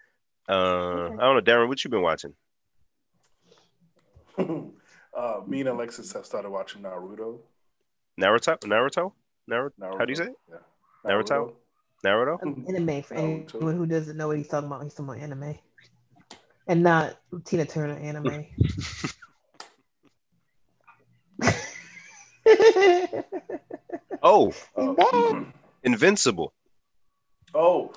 Uh, Okay. I don't know, Darren, what you been watching? uh, me and Alexis have started watching Naruto. Naruto, Naruto, Naruto. Naruto. How do you say it? Yeah. Naruto? Naruto. Um, anime for Naruto. anyone who doesn't know what he's talking about. He's talking about anime, and not Tina Turner anime. Oh, Oh, Invincible. oh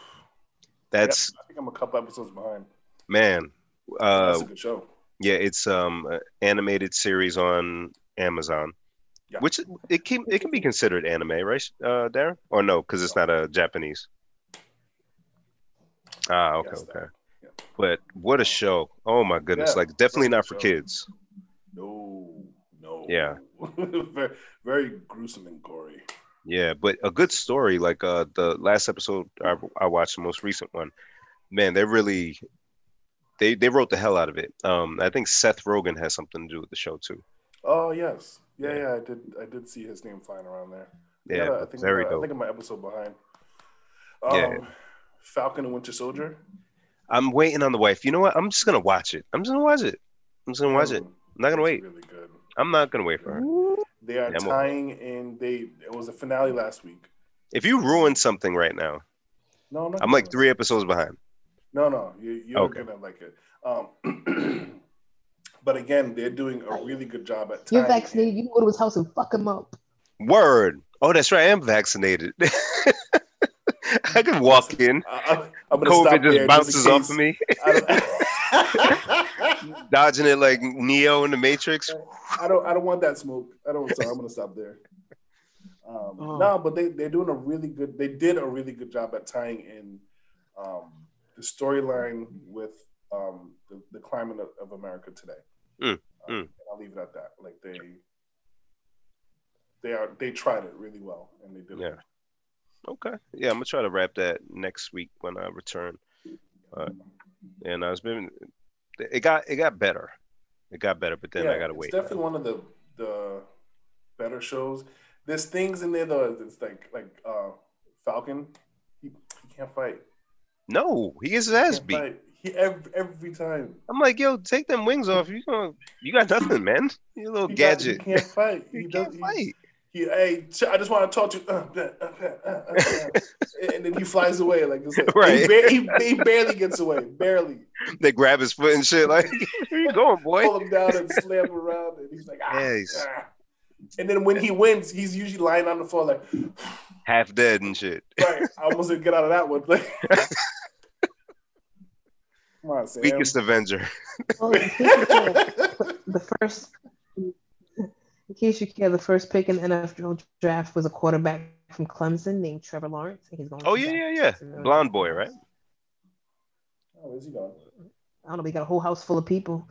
That's I think I'm a couple episodes behind. man. Uh, That's a good show. Yeah, it's um an animated series on Amazon, Yeah. which it can it can be considered anime, right, uh, Darren? Or no, because it's not a Japanese. Ah, okay, Yes, okay. Yeah. But what a show! Oh my goodness, Yeah, like definitely not for show. kids. No, no. Yeah. very, very gruesome and gory. Yeah, but a good story. Like uh, the last episode I, I watched, the most recent one. Man, they really they they wrote the hell out of it. Um, I think Seth Rogen has something to do with the show too. Oh yes, yeah, Yeah. yeah. I did. I did see his name flying around there. Yeah, I think very I'm, I think I'm an episode behind. Um, Yeah. Falcon and Winter Soldier. I'm waiting on the wife. You know what? I'm just gonna watch it. I'm just gonna watch it. I'm just gonna watch it. I'm not gonna wait. Really good. I'm not gonna wait for her. They are Yeah, tying in. They it was a finale last week. If you ruin something right now, No, I'm, I'm like three episodes behind. No, no, you, you're Okay. gonna like it. Um, but again, they're doing a really good job at. You're vaccinated. You can go to his house and fuck him up. Word. Oh, that's right. I am vaccinated. I can walk in. I, am gonna stop COVID there just bounces in off of me, dodging it like Neo in the Matrix. I don't. I don't want that smoke. I don't. So I'm gonna stop there. Um, Oh. No, but they they're doing a really good. They did a really good job at tying in um, the storyline with um, the, the climate of, of America today. Mm, Um, mm. I'll leave it at that. Like they they are they tried it really well and they did Yeah. it. Okay. Yeah, I'm gonna try to wrap that next week when I return. Uh, and I was been, it got it got better. It got better, but then I gotta it's wait. definitely one of the the better shows. There's things in there though. It's like like uh Falcon. He, he can't fight. No, he gets his ass beat. He every, every time. I'm like, yo, take them wings off. You gonna, you got nothing, man. You little He got- gadget. he can't fight. You He can't. Fight. he, hey, I just want to talk to you. Uh, uh, uh, uh, uh, uh, and then he flies away like this. Right. He, ba- he, he barely gets away. Barely. They grab his foot and shit. Like, where you going, boy? Pull him down and slam him around, and he's like, ah, ah. And then when he wins, he's usually lying on the floor like, Half dead and shit. right. I almost didn't get out of that one. Come on, Sam. Weakest Avenger. Well, in case you care, the first, in case you care, the first pick in the NFL draft was a quarterback from Clemson named Trevor Lawrence. and he's going. Oh yeah, yeah, yeah. Jacksonville. Blonde boy, right? Oh, where's he going? I don't know. We got a whole house full of people.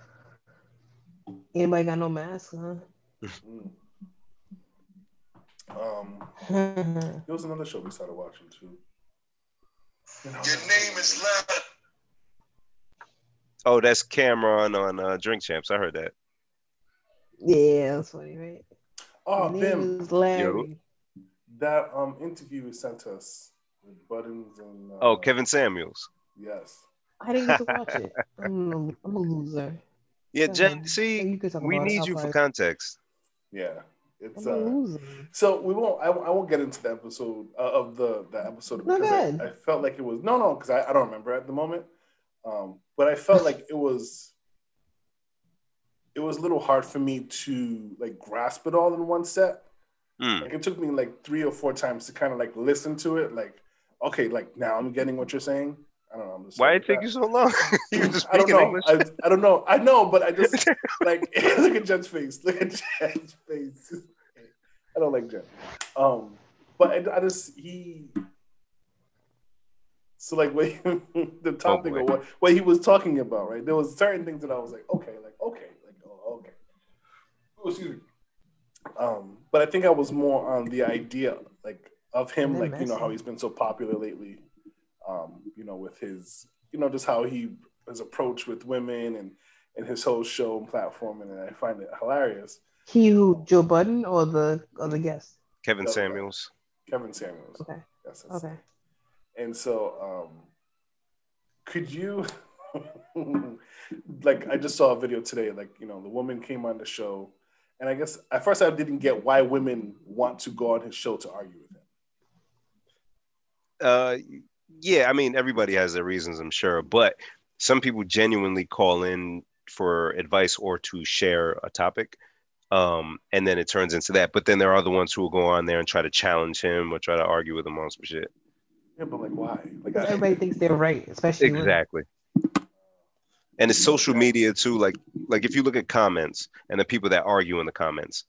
Anybody got no mask? Huh? Mm. Um, there was another show we started watching too. You know, Your name is Lad. Oh, that's Cameron on uh, Drink Champs. I heard that. yeah, that's funny, right? oh, My Bim, name is that um interview you sent us with Buttons and uh, Oh, Kevin Samuels. Yes. I didn't get to watch it. I'm a, I'm a loser. Yeah, Go Jen. See, You could talk we need you for outside. context. Yeah. It's I'm a uh. loser. So we won't. I, I won't get into the episode uh, of the the episode because go I. I felt like it was no no because I, I don't remember at the moment. Um, but I felt like it was it was a little hard for me to like grasp it all in one set. Hmm. Like it took me like three or four times to kind of like listen to it. Like okay, like now I'm getting what you're saying. I don't know. I'm just Why it take that. you so long? you just I don't know. I, I don't know. I know, but I just like look at Jen's face. Look at Jen's face. I don't like Jen. Um, but I, I just he. So like what the topic boy. of what, what he was talking about, right? There was certain things that I was like, okay, like okay, like oh, okay. Oh, excuse me. Um, but I think I was more on the idea, like of him, And then like you know how he's been so popular lately. Um, you know, with his, you know, just how he his approach with women and and his whole show and platform, and I find it hilarious. He who Joe Budden or the or the guest? Kevin Samuels. Kevin Samuels. Okay. Yes, that's- Okay. And so, um, could you, like, I just saw a video today. Like, you know, the woman came on the show, and I guess at first I didn't get why women want to go on his show to argue with him. Uh, yeah, I mean, everybody has their reasons, I'm sure, but some people genuinely call in for advice or to share a topic. Um, and then it turns into that. But then there are the ones who will go on there and try to challenge him or try to argue with him on some shit. Yeah, but like, why? Like, Because I, everybody thinks they're right, especially women. Exactly. And it's social media too. Like, like if you look at comments and the people that argue in the comments,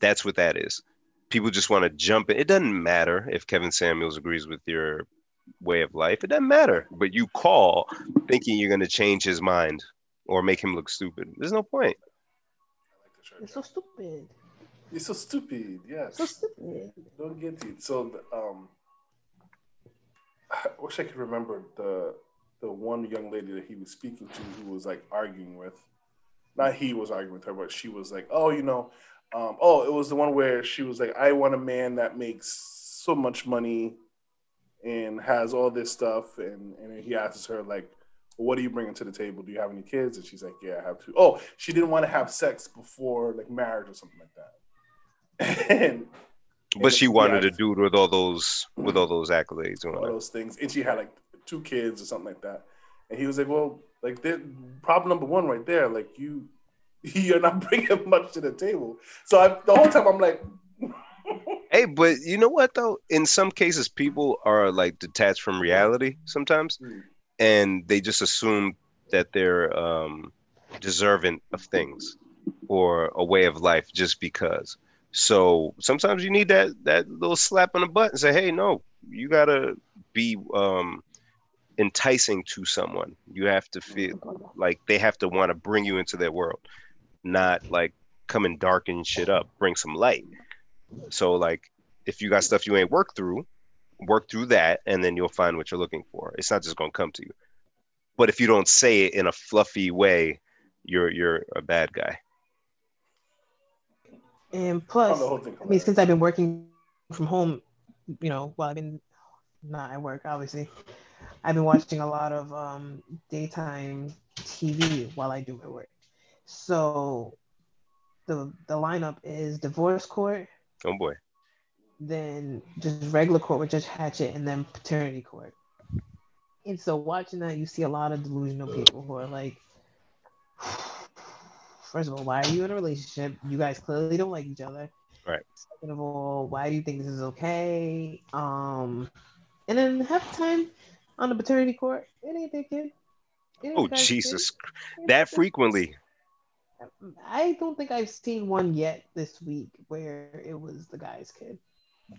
that's what that is. People just want to jump in. It doesn't matter if Kevin Samuels agrees with your way of life. It doesn't matter. But you call thinking you're going to change his mind or make him look stupid. There's no point. You're so stupid. You're so stupid. Yes. So stupid. Don't get it. So, um, I wish I could remember the the one young lady that he was speaking to who was like arguing with. Not he was arguing with her, but she was like, "Oh, you know, um, oh, it was the one where she was like, I want a man that makes so much money and has all this stuff." And and he asks her like, "What are you bringing to the table? Do you have any kids?" And she's like, "Yeah, I have two. Oh, she didn't want to have sex before like marriage or something like that. and But she Yeah. wanted a dude with all those with all those accolades. and all those things, and she had like two kids or something like that. And he was like, "Well, like the problem number one right there, like you, you're not bringing much to the table." So I, the whole time I'm like, Hey, but you know what though? In some cases, people are like detached from reality sometimes, Hmm. and they just assume that they're um, deserving of things or a way of life just because. So sometimes you need that that little slap on the butt and say, "Hey, no, you gotta be um, enticing to someone. You have to feel like they have to want to bring you into their world, not like come and darken shit up. Bring some light." So like if you got stuff you ain't worked through, work through that and then you'll find what you're looking for. It's not just gonna come to you. But if you don't say it in a fluffy way, you're you're a bad guy. And plus, the whole thing I mean, since I've been working from home, you know, well, I've been not at work, obviously, I've been watching a lot of um, daytime TV while I do my work. So the the lineup is divorce court, Oh boy. then just regular court with Judge Hatchett, and then paternity court. And so watching that, you see a lot of delusional people who are like, first of all, why are you in a relationship? You guys clearly don't like each other. Right. Second of all, why do you think this is okay? Um, and then half the time on the paternity court, it ain't their kid. Ain't Oh the kid. Jesus. That frequently. I don't think I've seen one yet this week where it was the guy's kid.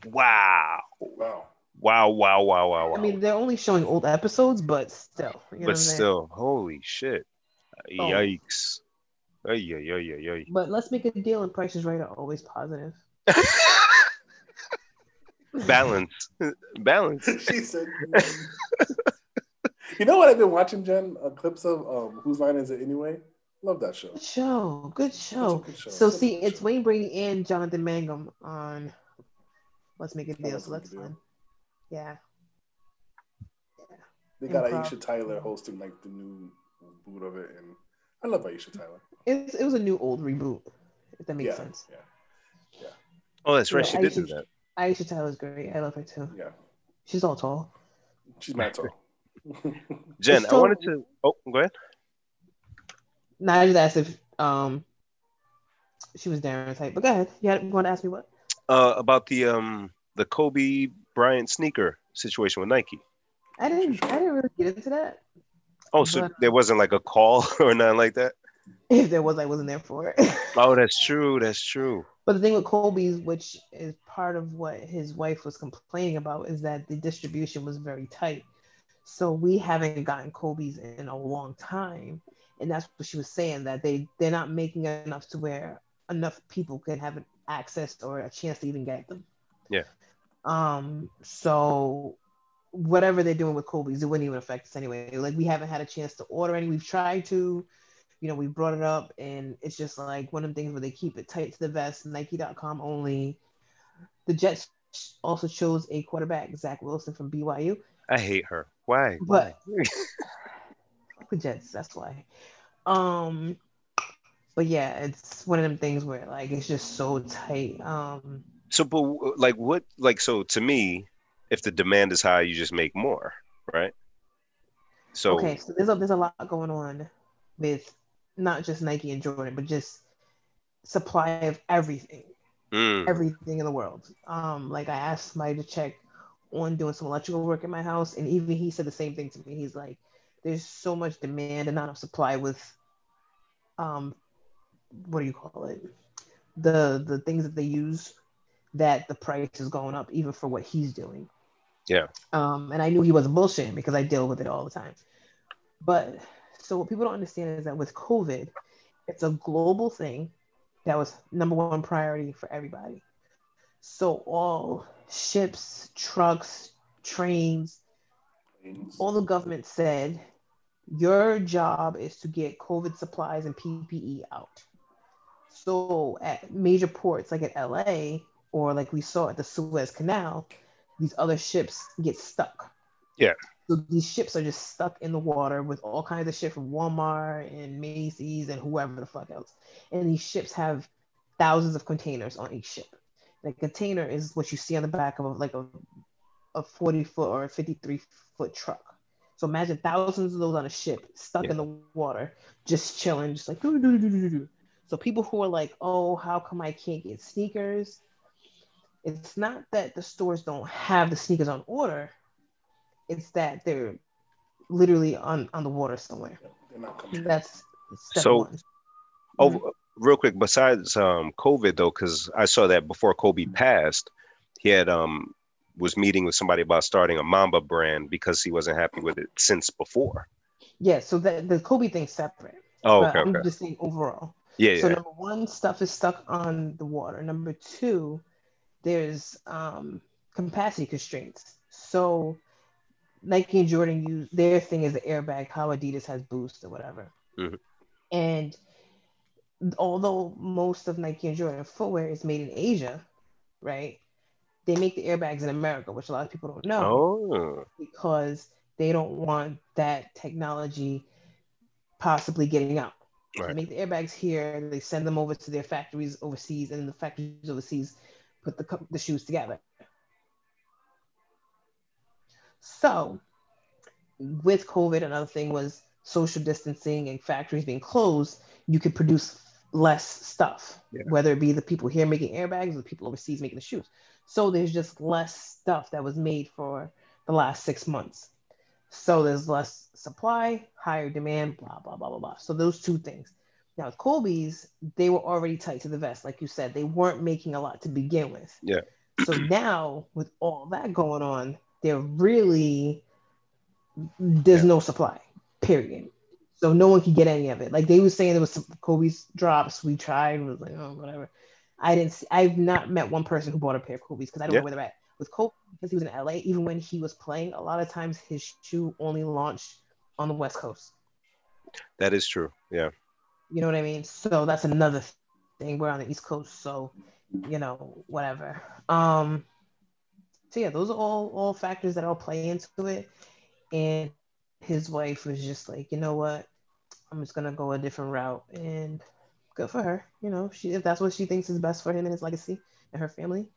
Wow. Wow. Wow. Wow. Wow. Wow. Wow. I mean, they're only showing old episodes, but still. You know what but I'm still, holy shit. Oh. Yikes. Ay, ay, ay, ay, ay. But let's make a deal, and prices right are always positive. Balance. Balance. she said. you know what I've been watching, Jen? Uh, clips of um, Whose Line Is It Anyway? Love that show. Good show, good show. good show. So Such see, it's show. Wayne Brady and Jonathan Mangum on Let's Make a Deal. Let's So Make that's Deal. fun. Yeah. They got Improv. Aisha Tyler hosting like the new boot of it, and I love Aisha Tyler. It, it was a new old reboot, if that makes yeah, sense. yeah, Yeah. Oh, that's right. Yeah, She I did do that. I should- that. Aisha Tyler's great. I love her too. yeah. She's all tall. She's mad tall. Jen, It's I wanted to. Oh, go ahead. Now I just asked if um she was Darren type, but go ahead. You, had, you want to ask me what? Uh, about the um the Kobe Bryant sneaker situation with Nike. I didn't. I didn't really get into that. Oh, so But- there wasn't like a call or nothing like that. If there was, I wasn't there for it. Oh, that's true. That's true. But the thing with Kobe's, which is part of what his wife was complaining about, is that the distribution was very tight. So we haven't gotten Kobe's in a long time, and that's what she was saying that they they're not making enough to where enough people can have an access or a chance to even get them. Yeah. Um. So whatever they're doing with Kobe's, it wouldn't even affect us anyway. Like we haven't had a chance to order any. We've tried to you know, we brought it up and it's just like one of the things where they keep it tight to the vest, Nike.com only. The Jets also chose a quarterback, Zach Wilson from BYU. I hate her. Why? But the Jets, that's why. Um but yeah, it's one of them things where like it's just so tight. Um So, but like, what? Like, so to me, if the demand is high, you just make more, right? So, okay, so there's a there's a lot going on with not just Nike and Jordan, but just supply of everything. mm, everything in the world. Um, like I asked somebody to check on doing some electrical work in my house, and even he said the same thing to me. He's like, "There's so much demand and not enough supply with, um, what do you call it? The the things that they use, that the price is going up even for what he's doing." Yeah. Um, and I knew he wasn't bullshitting because I deal with it all the time. But so what people don't understand is that with COVID, it's a global thing that was number one priority for everybody. So all ships, trucks, trains, all the government said, your job is to get COVID supplies and PPE out. So at major ports like at LA or like we saw at the Suez Canal, these other ships get stuck. Yeah. So these ships are just stuck in the water with all kinds of shit from Walmart and Macy's and whoever the fuck else. And these ships have thousands of containers on each ship. The container is what you see on the back of a, like a, a 40 foot or a 53 foot truck. So imagine thousands of those on a ship stuck Yeah. in the water, just chilling, just like. So people who are like, oh, how come I can't get sneakers? It's not that the stores don't have the sneakers on order. It's that they're literally on, on the water somewhere. They're not coming. That's step So- one. oh, real quick. Besides um COVID though, because I saw that before Kobe passed, he had um was meeting with somebody about starting a Mamba brand because he wasn't happy with it since before. Yeah, so the, the Kobe thing's separate. Oh, okay, I'm okay. just saying overall. Yeah, So yeah. number one, stuff is stuck on the water. Number two, there's um, capacity constraints. So Nike and Jordan use their thing is the airbag, how Adidas has Boost or whatever. Mhm. And although most of Nike and Jordan footwear is made in Asia, right? They make the airbags in America, which a lot of people don't know Oh, because they don't want that technology possibly getting out. They make the airbags here, they send them over to their factories overseas, and the factories overseas put the, the shoes together. So, with COVID, another thing was social distancing and factories being closed, you could produce less stuff, Yeah. whether it be the people here making airbags or the people overseas making the shoes. So, there's just less stuff that was made for the last six months. So there's less supply, higher demand, blah, blah, blah, blah, blah. So those two things. Now with Kobe's, they were already tight to the vest, like you said. They weren't making a lot to begin with. Yeah. So now with all that going on, they're really there's Yeah. no supply, period. So no one could get any of it. Like they were saying there was some Kobe's drops. We tried, was like, oh, whatever. I didn't see, I've not met one person who bought a pair of Kobe's because I don't Yeah. know where they're at. With Kobe, because he was in LA, even when he was playing, a lot of times his shoe only launched on the West Coast. that is true. Yeah. You know what I mean? So that's another thing. We're on the East Coast, so you know, whatever. Um so yeah, those are all all factors that all play into it. And his wife was just like, you know what? I'm just gonna go a different route and good for her. You know, she if that's what she thinks is best for him and his legacy and her family.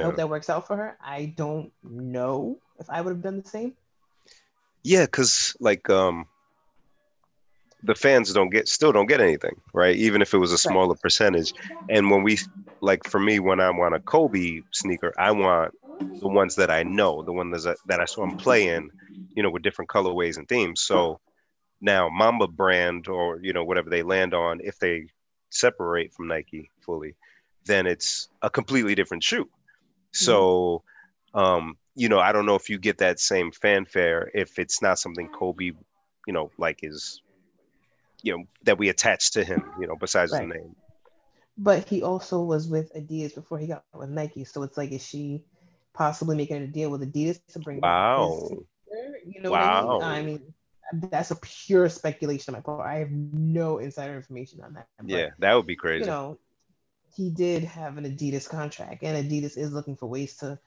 I Yeah. hope that works out for her. I don't know if I would have done the same. Yeah, because like um the fans don't get still don't get anything, right? Even if it was a smaller percentage. And when we like for me, when I want a Kobe sneaker, I want the ones that I know, the ones that that I saw him playing, you know, with different colorways and themes. So now Mamba brand or you know whatever they land on, if they separate from Nike fully, then it's a completely different shoe. So um, you know, I don't know if you get that same fanfare if it's not something Kobe, you know, like is, you know, that we attach to him, you know, besides Right. his name. But he also was with Adidas before he got with Nike. So it's like, is she possibly making a deal with Adidas to bring back Wow. his sneaker? You know Wow. I mean? I mean, that's a pure speculation on my part. I have no insider information on that. But, Yeah, that would be crazy. You know, he did have an Adidas contract, and Adidas is looking for ways to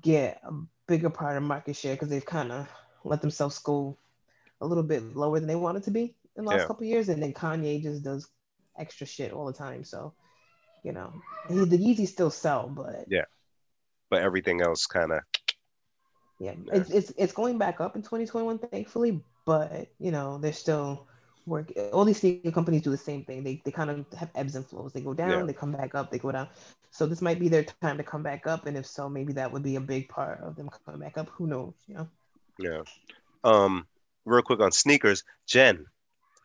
get a bigger part of market share because they've kind of let themselves go a little bit lower than they wanted to be in the last Yeah. couple of years. And then Kanye just does extra shit all the time. So, you know, he, the Yeezys still sell, but Yeah. But everything else kind of, yeah. It's, it's it's going back up in 2021, thankfully. But you know, they're still work. All these sneaker companies do the same thing. They they kind of have ebbs and flows. They go down, Yeah. they come back up, they go down. So this might be their time to come back up, and if so, maybe that would be a big part of them coming back up. Who knows? You know. yeah. Um, real quick on sneakers, Jen,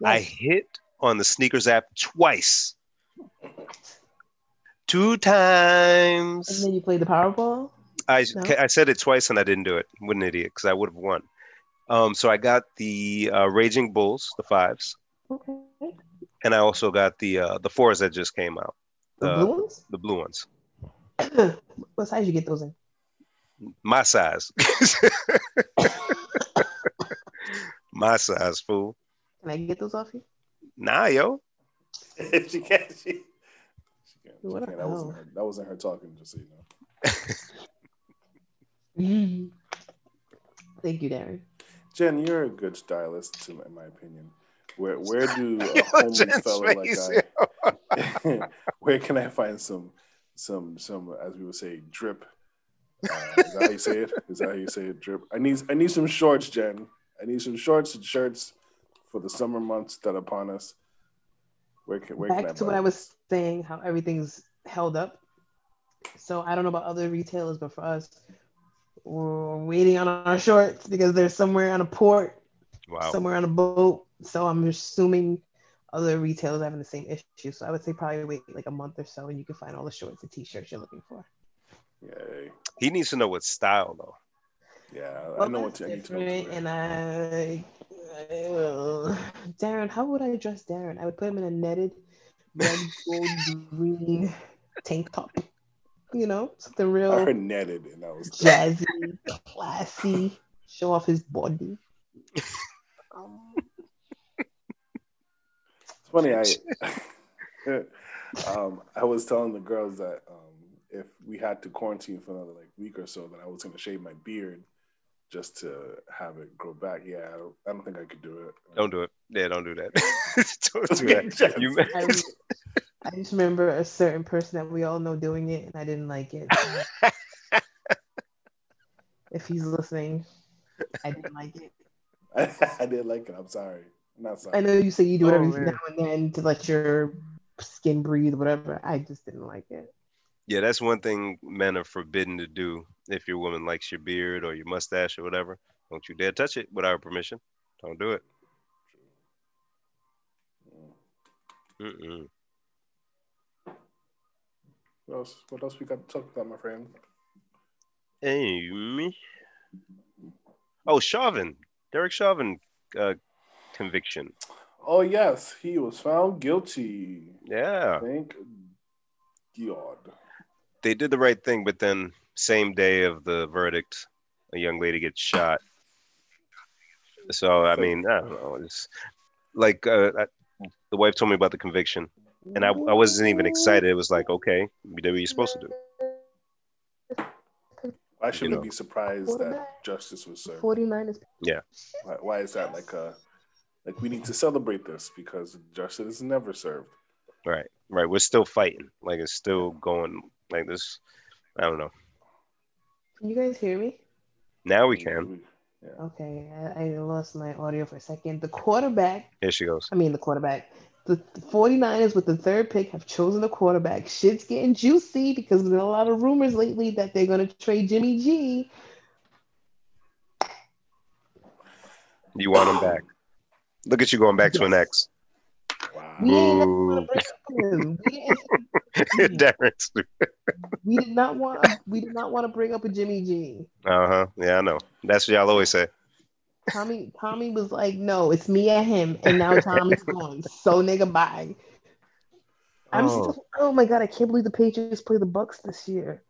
I hit on the sneakers app twice, two times. And then you play the Powerball. I No? I said it twice and I didn't do it. What an idiot, because I would have won. Um, so I got the uh, Raging Bulls, the fives, Okay. and I also got the uh, the fours that just came out, The Uh, blue ones. the blue ones. what size you get those in? My size. My size, fool. Can I get those off you? Nah, yo. she. She, she can't. She What can't. That wasn't her. That wasn't her talking. Just so you know. Thank you, Darren. Jen, you're a good stylist, to, in my opinion. Where where do a Yo, homeless fella like I? where can I find some some some as we would say drip? Uh, is that how you say it? Is that how you say it? Drip. I need I need some shorts, Jen. I need some shorts and shirts for the summer months that are upon us. Where can where can I Back to buy what I was saying, how everything's held up. So I don't know about other retailers, but for us, we're waiting on our shorts because they're somewhere on a port, Wow. somewhere on a boat. So I'm assuming other retailers are having the same issue. So I would say probably wait like a month or so, and you can find all the shorts and t-shirts you're looking for. Yay. He needs to know what style though. Yeah, I Well, know what that's I need to know. different, too, and I, I will- Darren, how would I dress Darren? I would put him in a netted red, gold, green tank top. You know, something I real heard netted, and I was jazzy, classy, show off his body. Um, It's funny. I um, I was telling the girls that um, if we had to quarantine for another like week or so, that I was going to shave my beard just to have it grow back. Yeah, I don't, I don't think I could do it. Don't do it. Yeah, don't do that. don't do that. You, I, I just remember a certain person that we all know doing it, and I didn't like it. if he's listening, I didn't like it. I, didn't like it. I'm sorry. I'm not sorry. I know you say you do it Oh, every man. now and then to let your skin breathe, whatever. I just didn't like it. yeah, that's one thing men are forbidden to do. If your woman likes your beard or your mustache or whatever, don't you dare touch it without her permission. Don't do it. Mm-mm. What else? What else we got to talk about, my friend? Amy. Oh, Chauvin. Derek Chauvin uh, conviction. Oh yes, he was found guilty. Yeah. Thank God. They did the right thing, but then same day of the verdict, a young lady gets shot. So I mean, I don't know. It's like uh, the wife told me about the conviction, and I, I wasn't even excited. It was like, okay, you did what you're supposed to do. I should know. be surprised that justice was served? 49 is Why, why is that like a like we need to celebrate this because justice is never served. Right, right. We're still fighting. Like it's still going like this. I don't know. Can you guys hear me? Now we can. Yeah. Okay, I, I lost my audio for a second. The quarterback, Here she goes. I mean, the quarterback, the 49ers with the third pick have chosen the quarterback. Shit's getting juicy because there's been a lot of rumors lately that they're going to trade Jimmy G. You want him back? Look at you going back to an ex. We didn't want to bring up. We, Darren's. we did not want. We did not want to bring up a Jimmy G. Uh huh. Yeah, I know. That's what y'all always say. Tommy, Tommy was like, "No, it's me and him," and now Tommy's gone. So nigga, bye. I'm Oh. still, oh my god, I can't believe the Patriots play the Bucs this year.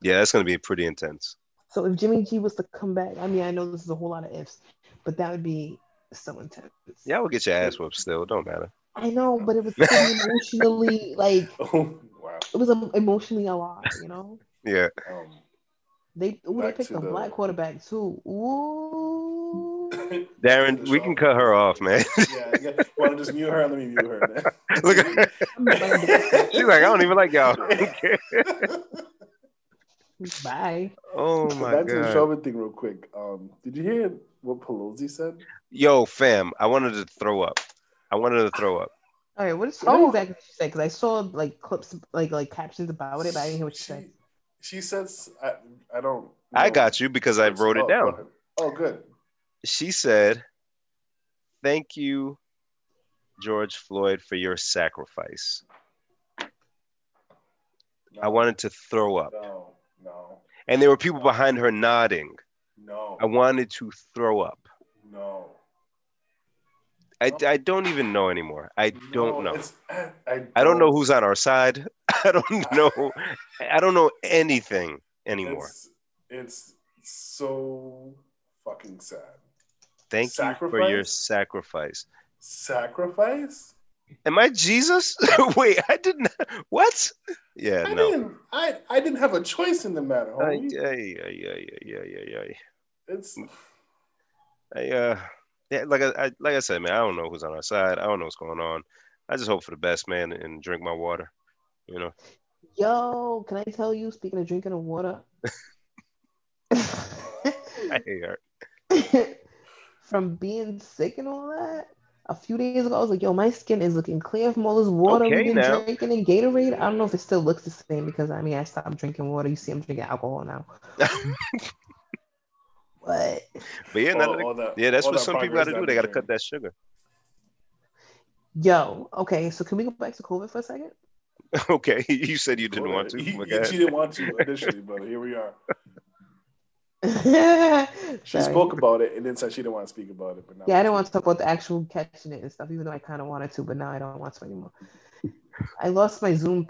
Yeah, that's gonna be pretty intense. So if Jimmy G was to come back, I mean, I know this is a whole lot of ifs, but that would be so intense. Yeah, we'll get your ass whooped still. Don't matter. I know, but it was emotionally like Oh wow. it was emotionally a lot, you know. Yeah. Um, They ooh, they Back picked a the- black quarterback too. Ooh. Darren, we can cut her off, man. yeah, yeah. Want to just mute her? Let me mute her. Man. Look at She's like, I don't even like y'all. Bye. oh my Back to the god. Chauvin thing, real quick. Um, did you hear what Pelosi said? Yo, fam, I wanted to throw up. I wanted to throw up. All right, what is Oh. what exactly did she say? Because I saw like clips, like like captions about it, but I didn't hear what she said. She, she says, I, I don't. I got you because I wrote Oh, it down. ahead. Oh, good. She said, Thank you, George Floyd, for your sacrifice. No, I wanted to throw up. No, no, And there were people behind her nodding. no, I wanted to throw up. no. I, I don't even know anymore. I don't No, know. I, I don't know who's on our side. I don't know. I don't know anything anymore. It's, it's so fucking sad. Thank you for your sacrifice. Sacrifice? Am I Jesus? Wait, I didn't. What? Yeah, I no. didn't. I, I didn't have a choice in the matter. Ay, ay, ay, ay, ay, ay, It's. I, uh, yeah, like I, I, like I said, man, I don't know who's on our side. I don't know what's going on. I just hope for the best, man, and drink my water. You know. Yo, can I tell you? Speaking of drinking of water, I hate her. from being sick and all that. A few days ago, I was like, "Yo, my skin is looking clear from all this water Okay, we've been now. drinking and Gatorade." I don't know if it still looks the same because I mean, I stopped drinking water. You see, I'm drinking alcohol now. but But yeah, all- none the- all that- yeah, that's what that some people got to do. They got to cut that sugar. yo, okay, so can we go back to COVID for a second? okay, you said you didn't Go want to. ahead. You- she didn't want to initially, but here we are. She Sorry. spoke about it and then said she didn't want to speak about it. But now Yeah, I didn't want to talk about the actual catching it and stuff, even though I kind of wanted to, but now I don't want to anymore. I lost my Zoom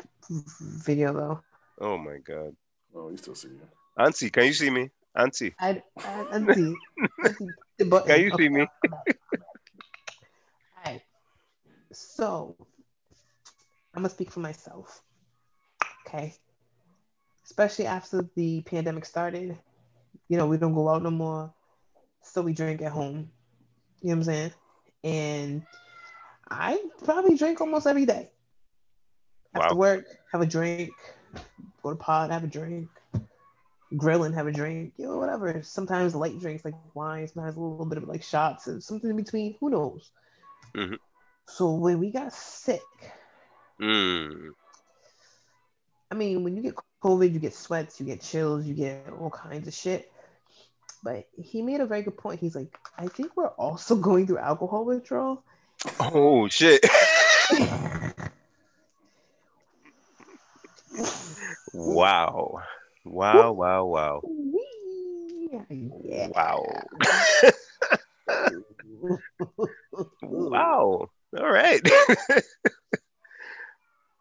video though. Oh my god, Oh, you still see me? Auntie, can you see me? Auntie, I, uh, I auntie, auntie, the can you see me? Alright. So I'm gonna speak for myself. Okay. Especially after the pandemic started, you know, we don't go out no more, so we drink at home. You know what I'm saying? And I probably drink almost every day. After Wow. work, have a drink. Go to pod, have a drink. Grill and have a drink. You know, whatever. Sometimes light drinks like wine. Sometimes a little bit of like shots and something in between. Who knows? Mhm. So when we got sick, Mm. I mean, when you get COVID, you get sweats, you get chills, you get all kinds of shit. But he made a very good point. He's like, I think we're also going through alcohol withdrawal. Oh shit. wow. Wow, wow, wow. Yeah. Wow. Wow. All right.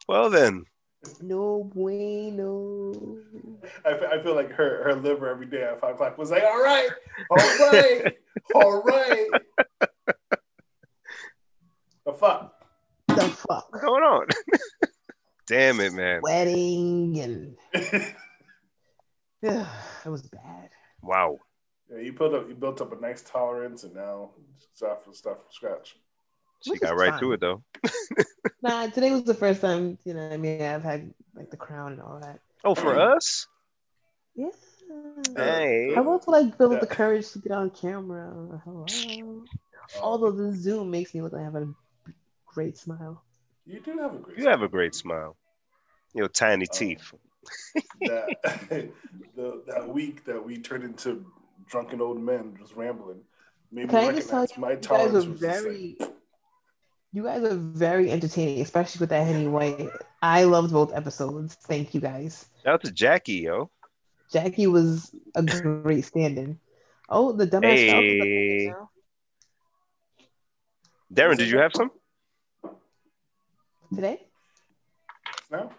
well then. No bueno. I, I feel like her, her liver every day at five o'clock was like, all right, all right, all right. The fuck? The fuck? What's going on? Damn it, man. Wedding and yeah, it was bad. Wow. Yeah, you built up you built up a nice tolerance and now start from start from scratch. She Which got is right to it though. Nah, today was the first time, you know, I mean, I've had like the crown and all that. Oh, for us? Yeah. Hey. How about like build up the courage to get on camera? Hello. Um, Although the Zoom makes me look like I have a great smile. you do have a great You have a great smile. Your tiny Oh. teeth. That the, that week that we turned into drunken old men just rambling Maybe me Can I just tell recognize you, my you guys tolerance are was very, you guys are very entertaining, especially with that Henny White. I loved both episodes. Thank you guys. Shout out to Jackie, yo. Jackie was a great stand-in. Oh, the dumbass are playing Hey. now. Darren, did you have some? today. no,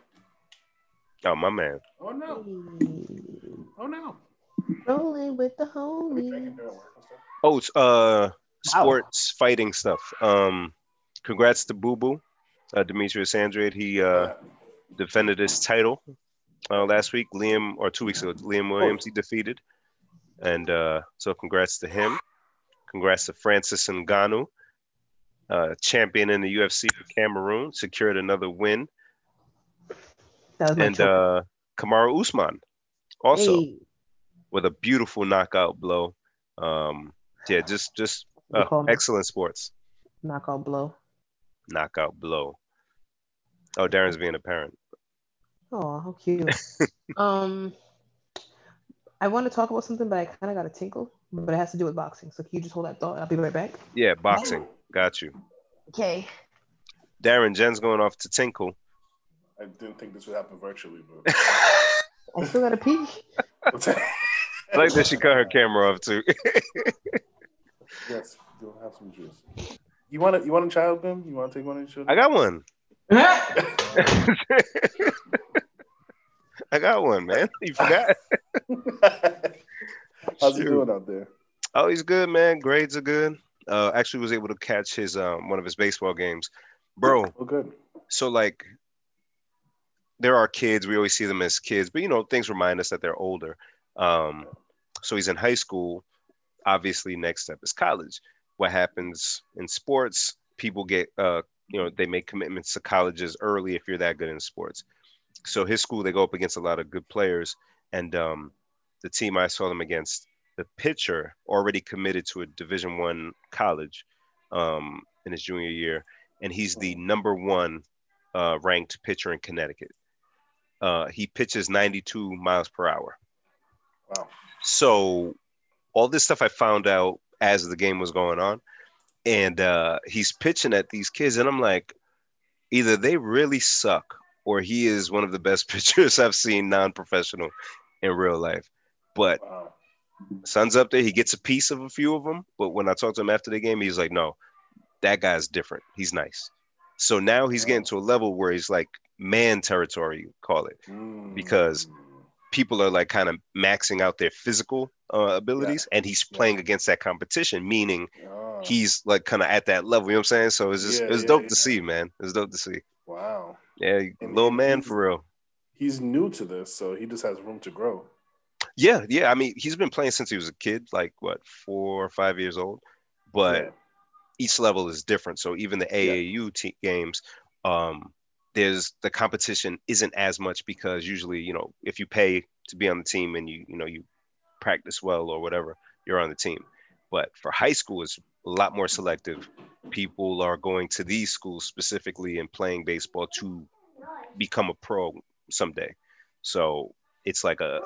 Oh, my man. oh no, oh no. Rolling with the Are we drinking homies. during work and stuff? Oh, it's uh sports fighting stuff. Um congrats to Boo Boo, uh Demetrius Andrade. He uh defended his title uh last week. Liam or two weeks ago, Liam Williams he defeated. And uh so congrats to him. Congrats to Francis Ngannou, uh champion in the UFC for Cameroon, secured another win. That was And choke. uh Kamaru Usman also Hey, with a beautiful knockout blow. Um, yeah, just just uh, excellent sports. knockout blow. Knockout blow. Oh, Darren's being a parent. Oh, how cute. um, I want to talk about something, but I kind of got a tinkle, but it has to do with boxing. So can you just hold that thought? I'll be right back. Yeah, boxing. Got you. Okay. Darren, Jen's going off to tinkle. I didn't think this would happen virtually, but I still got to pee. I like that she cut her camera off too. yes, you'll have some juice. You want to? You want a child, Ben? You want to take one of your I got one. I got one, man. You forgot? How's he doing out there? Oh, he's good, man. Grades are good. Uh, actually, was able to catch his um one of his baseball games, bro. Oh, good. so like there are kids we always see them as kids but you know things remind us that they're older. Um so he's in high school obviously next step is college. What happens in sports people get uh you know they make commitments to colleges early if you're that good in sports. So his school they go up against a lot of good players and um the team i saw them against the pitcher already committed to a division one college um in his junior year and he's the number one uh, ranked pitcher in Connecticut. Uh, he pitches 92 miles per hour. Wow. So all this stuff I found out as the game was going on, and uh, he's pitching at these kids, and I'm like, either they really suck or he is one of the best pitchers I've seen non-professional in real life. But Wow. son's up there, he gets a piece of a few of them. But when I talked to him after the game, he's like, no, that guy's different. He's nice. So now he's getting to a level where he's like man territory, call it. Mm. Because- People are like kind of maxing out their physical uh, abilities, and he's Yeah. playing against that competition, meaning Ah, he's like kind of at that level. You know what I'm saying? So it's just Yeah, it's yeah, dope yeah. to see, man. It's dope to see. wow. Yeah, And- little man for real. He's new to this, so he just has room to grow. Yeah, yeah. I mean, he's been playing since he was a kid, like what, four or five years old. But Yeah. each level is different. So even the AAU te- games, um, there's the competition isn't as much because usually, you know, if you pay to be on the team and you, you know, you practice well or whatever, you're on the team. But for high school, it's a lot more selective. People are going to these schools specifically and playing baseball to become a pro someday. So it's like a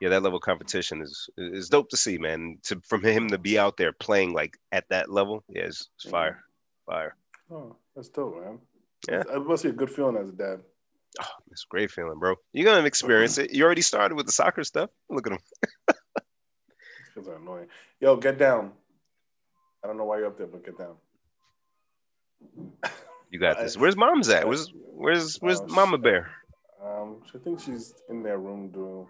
yeah, that level of competition is is dope to see, man. To from him to be out there playing like at that level, yeah, it's, fire, fire. Oh, that's dope, man. Yeah. It must be a good feeling as a dad. Oh, it's a great feeling, bro. You're gonna experience it. You already started with the soccer stuff. Look at him. These are annoying. Yo, get down. I don't know why you're up there, but get down. You got this. Where's mom's at? Where's where's where's Oh, Mama shit. Bear? Um, I think she's in their room doing.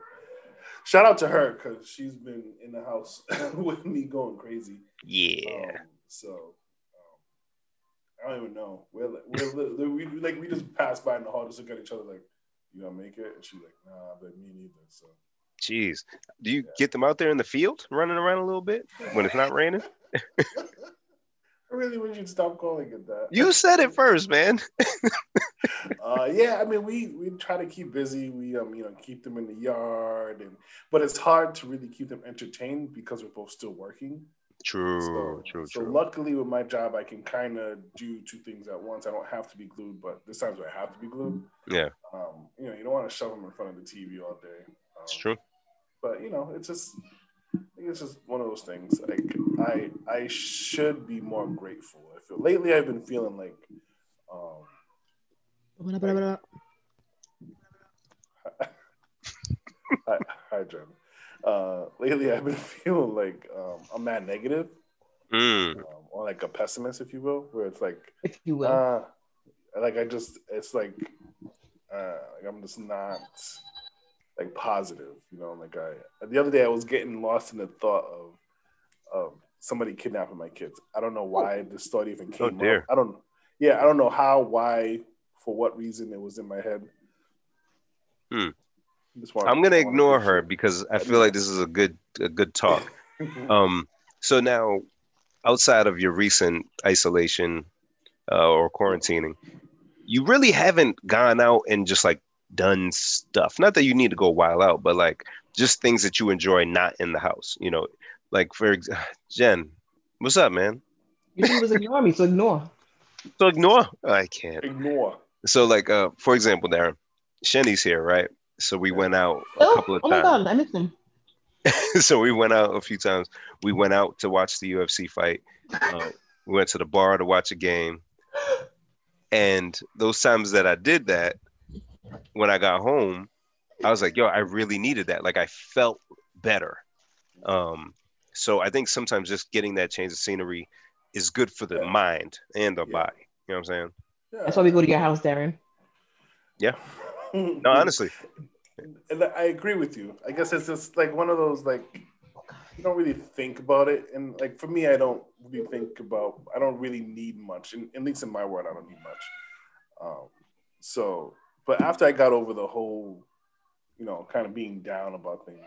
Shout out to her because she's been in the house with me going crazy. Yeah. Um, so I don't even know. We're, we're we like we just passed by in the hall, just look at each other like, "You gonna make it?" And she's like, "Nah, but me neither." So Jeez. Do you get them out there in the field running around a little bit when it's not raining? I really wish you'd stop calling it that. You said it first, man. uh, yeah, I mean, we we try to keep busy. We um, you know, keep them in the yard, and but it's hard to really keep them entertained because we're both still working. True, So, true, so true. luckily with my job, I can kind of do two things at once. I don't have to be glued, but there's times where I have to be glued. Yeah, Um, you know, you don't want to shove them in front of the TV all day. Um, it's true. But you know, it's just, I think it's just one of those things. Like I, I should be more grateful. I feel lately I've been feeling like, um, hi, hi Jen. Uh, lately I've been feeling like um, I'm mad negative, Mm, um, or like a pessimist, if you will, where it's like, if you will. uh, like I just, it's like, uh, like I'm just not like positive, you know. Like I, the other day I was getting lost in the thought of, of somebody kidnapping my kids. I don't know why this thought even Oh, came dear. up. I don't, yeah, I don't know how, why, for what reason it was in my head. Hmm. Just wanted- I'm gonna ignore her because I feel like this is a good a good talk. Um, so now, outside of your recent isolation uh, or quarantining, you really haven't gone out and just like done stuff. Not that you need to go wild out, but like just things that you enjoy not in the house. You know, like for ex- Jen, what's up, man? You said you was ignoring me, so ignore. So ignore. I can't. Ignore. So like, uh, for example, Darren, Shenny's here, right? So we went out a Oh, couple of oh my times. god, I missed him. so we went out a few times. We went out to watch the UFC fight. Uh, we went to the bar to watch a game. And those times that I did that, when I got home, I was like, yo, I really needed that. Like I felt better. Um, so I think sometimes just getting that change of scenery is good for the Yeah. mind and the Yeah. body. You know what I'm saying? That's why we go to your house, Darren. No, honestly. I agree with you. I guess it's just like one of those like you don't really think about it, and like for me, I don't really think about. I don't really need much, and at least in my world, I don't need much. Um, so, but after I got over the whole, you know, kind of being down about things,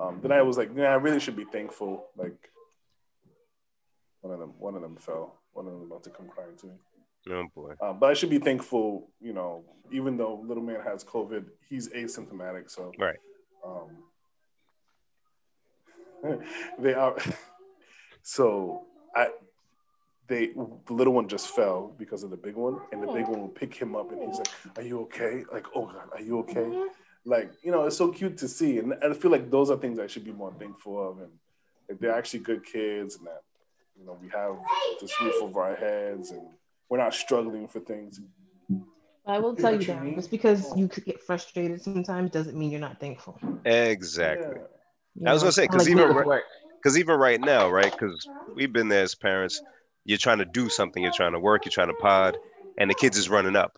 um, then I was like, yeah, I really should be thankful. Like one of them, one of them fell. One of them about to come crying to me. Oh boy. Um, but I should be thankful, you know, even though little man has COVID, he's asymptomatic. So, Right. Um, they are. So I, they the little one just fell because of the big one, and the big one will pick him up, and he's like, "Are you okay?" Like, "Oh God, are you okay?" Like, you know, it's so cute to see, and I feel like those are things I should be more thankful of, and like, they're actually good kids, and that you know we have this roof over our heads, and we're not struggling for things. I will tell you what you that mean? just because oh. you could get frustrated sometimes doesn't mean you're not thankful. Exactly. Yeah. I was gonna say, Kinda 'cause like even me with right- because even right now, right? Because we've been there as parents. You're trying to do something. You're trying to work. You're trying to pod, and the kids is running up.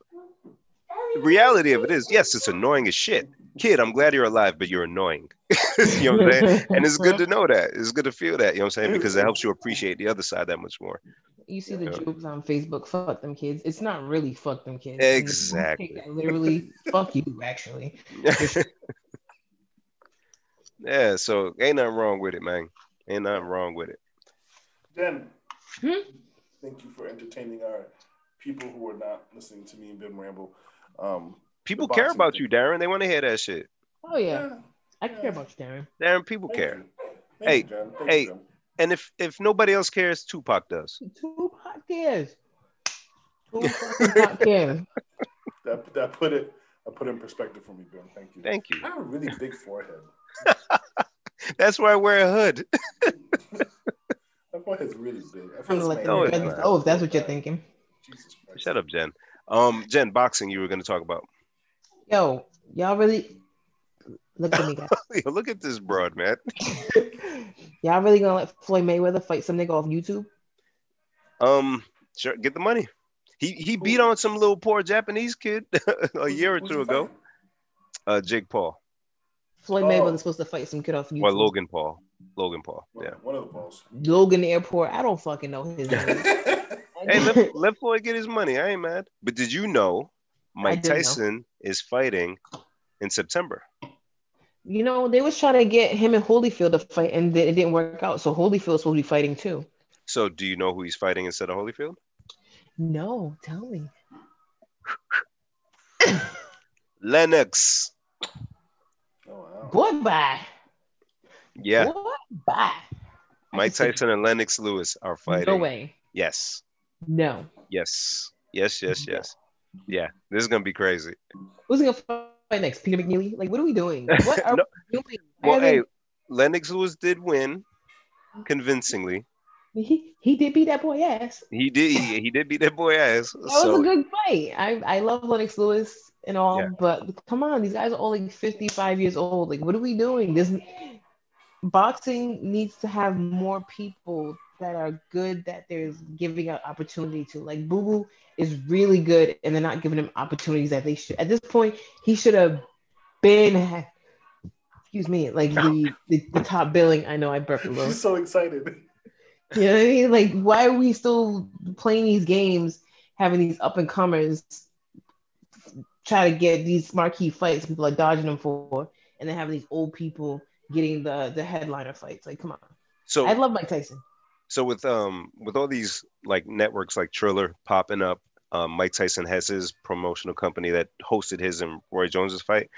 The reality of it is, yes, it's annoying as shit. Kid, I'm glad you're alive, but you're annoying. you know what I'm saying? And it's good to know that. It's good to feel that. You know what I'm saying? Because it helps you appreciate the other side that much more. You see the Yeah. jokes on Facebook, fuck them kids. It's not really fuck them kids. Exactly. Take that Literally, fuck you, actually. yeah, so ain't nothing wrong with it, man. Ain't nothing wrong with it. Jen, Hmm? thank you for entertaining our people who are not listening to me and Ben Ramble. Um, People care about thing. you, Darren. They want to hear that shit. Oh yeah, yeah, I care about you, Darren. Darren, people thank care. you. Thank Hey, you, Thank hey. you, Jen. And if if nobody else cares, Tupac does. Tupac cares. Tupac cares. That, that put it I put it in perspective for me, Bim. Thank you. Thank you. I have a really big forehead. That's why I wear a hood. My forehead's really big. I feel gonna let it's them No, my- it's know. not. Oh, if that's what you're thinking. Jesus Christ. Shut up, Jen. Um, Jen, boxing. You were going to talk about. Yo, y'all really look at me, guys. Yo, look at this broad, man. y'all really gonna let Floyd Mayweather fight some nigga off YouTube? Um, sure, get the money. He he beat on some little poor Japanese kid a year or two ago. Uh, Jake Paul Floyd Oh. Mayweather's supposed to fight some kid off YouTube. or Logan Paul. Logan Paul. Yeah. one of the Pauls. Logan Airport. I don't fucking know his name. Hey, let, let Floyd get his money. I ain't mad. But did you know Mike did know. Tyson is fighting in September? You know, they was trying to get him and Holyfield to fight, and it didn't work out. So Holyfield's supposed to be fighting too. So do you know who he's fighting instead of Holyfield? No, tell me. Lennox. Oh, wow. Boy, bye. Yeah. Boy, bye. Mike Tyson and Lennox Lewis are fighting. No way. Yes. No. Yes. Yes, yes, yes. Yeah. This is gonna be crazy. Who's gonna fight next? Peter McNeeley? Like, what are we doing? What are No. we doing? Well, hey, Lennox Lewis did win convincingly. he, he did beat that boy ass. He did he, he did beat that boy ass. That was So a good fight. I, I love Lennox Lewis and all, Yeah. but come on, these guys are all like 55 years old. Like, what are we doing? This boxing needs to have more people that are good that there's giving an opportunity to. Like Boo Boo is really good, and they're not giving him opportunities that they should. At this point, he should have been. Excuse me, like the, the, the top billing. I know I burped a little. He's so excited. You know what I mean? Like, why are we still playing these games, having these up and comers try to get these marquee fights people are dodging them for, and then having these old people getting the the headliner fights? Like, come on. so I love Mike Tyson. So with um with all these like networks like Triller popping up, um, Mike Tyson has his promotional company that hosted his and Roy Jones's fight.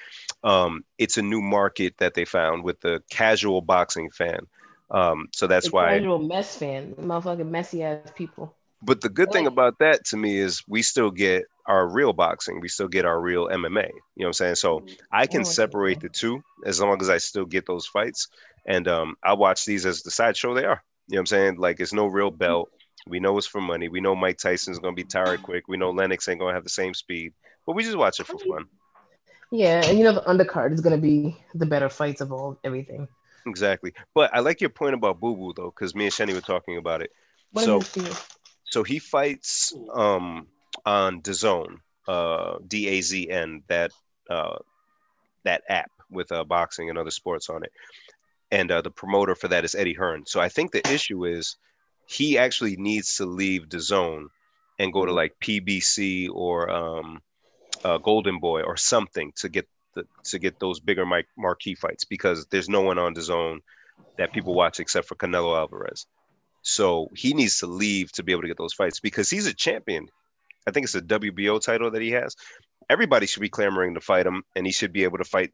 Um, it's a new market that they found with the casual boxing fan. Um, so that's the why. casual mess fan, motherfucking messy ass people. But the good thing about that to me is we still get our real boxing. We still get our real MMA. You know what I'm saying? So I can Oh, separate the two as long as I still get those fights. And um, I watch these as the sideshow they are. You know what I'm saying? Like it's no real belt. We know it's for money. We know Mike Tyson's gonna be tired quick. We know Lennox ain't gonna have the same speed. But we just watch it for fun. Yeah, and you know the undercard is gonna be the better fights of all everything. Exactly. But I like your point about Boo Boo though, because me and Shenny were talking about it. What So- so he fights um on DAZN, uh D A Z N, that uh that app with uh boxing and other sports on it. And uh, the promoter for that is Eddie Hearn. So I think the issue is he actually needs to leave the zone and go to like PBC or um uh, Golden Boy or something to get the to get those bigger mic- marquee fights because there's no one on the zone that people watch except for Canelo Alvarez. So he needs to leave to be able to get those fights because he's a champion. I think it's a WBO title that he has. Everybody should be clamoring to fight him, and he should be able to fight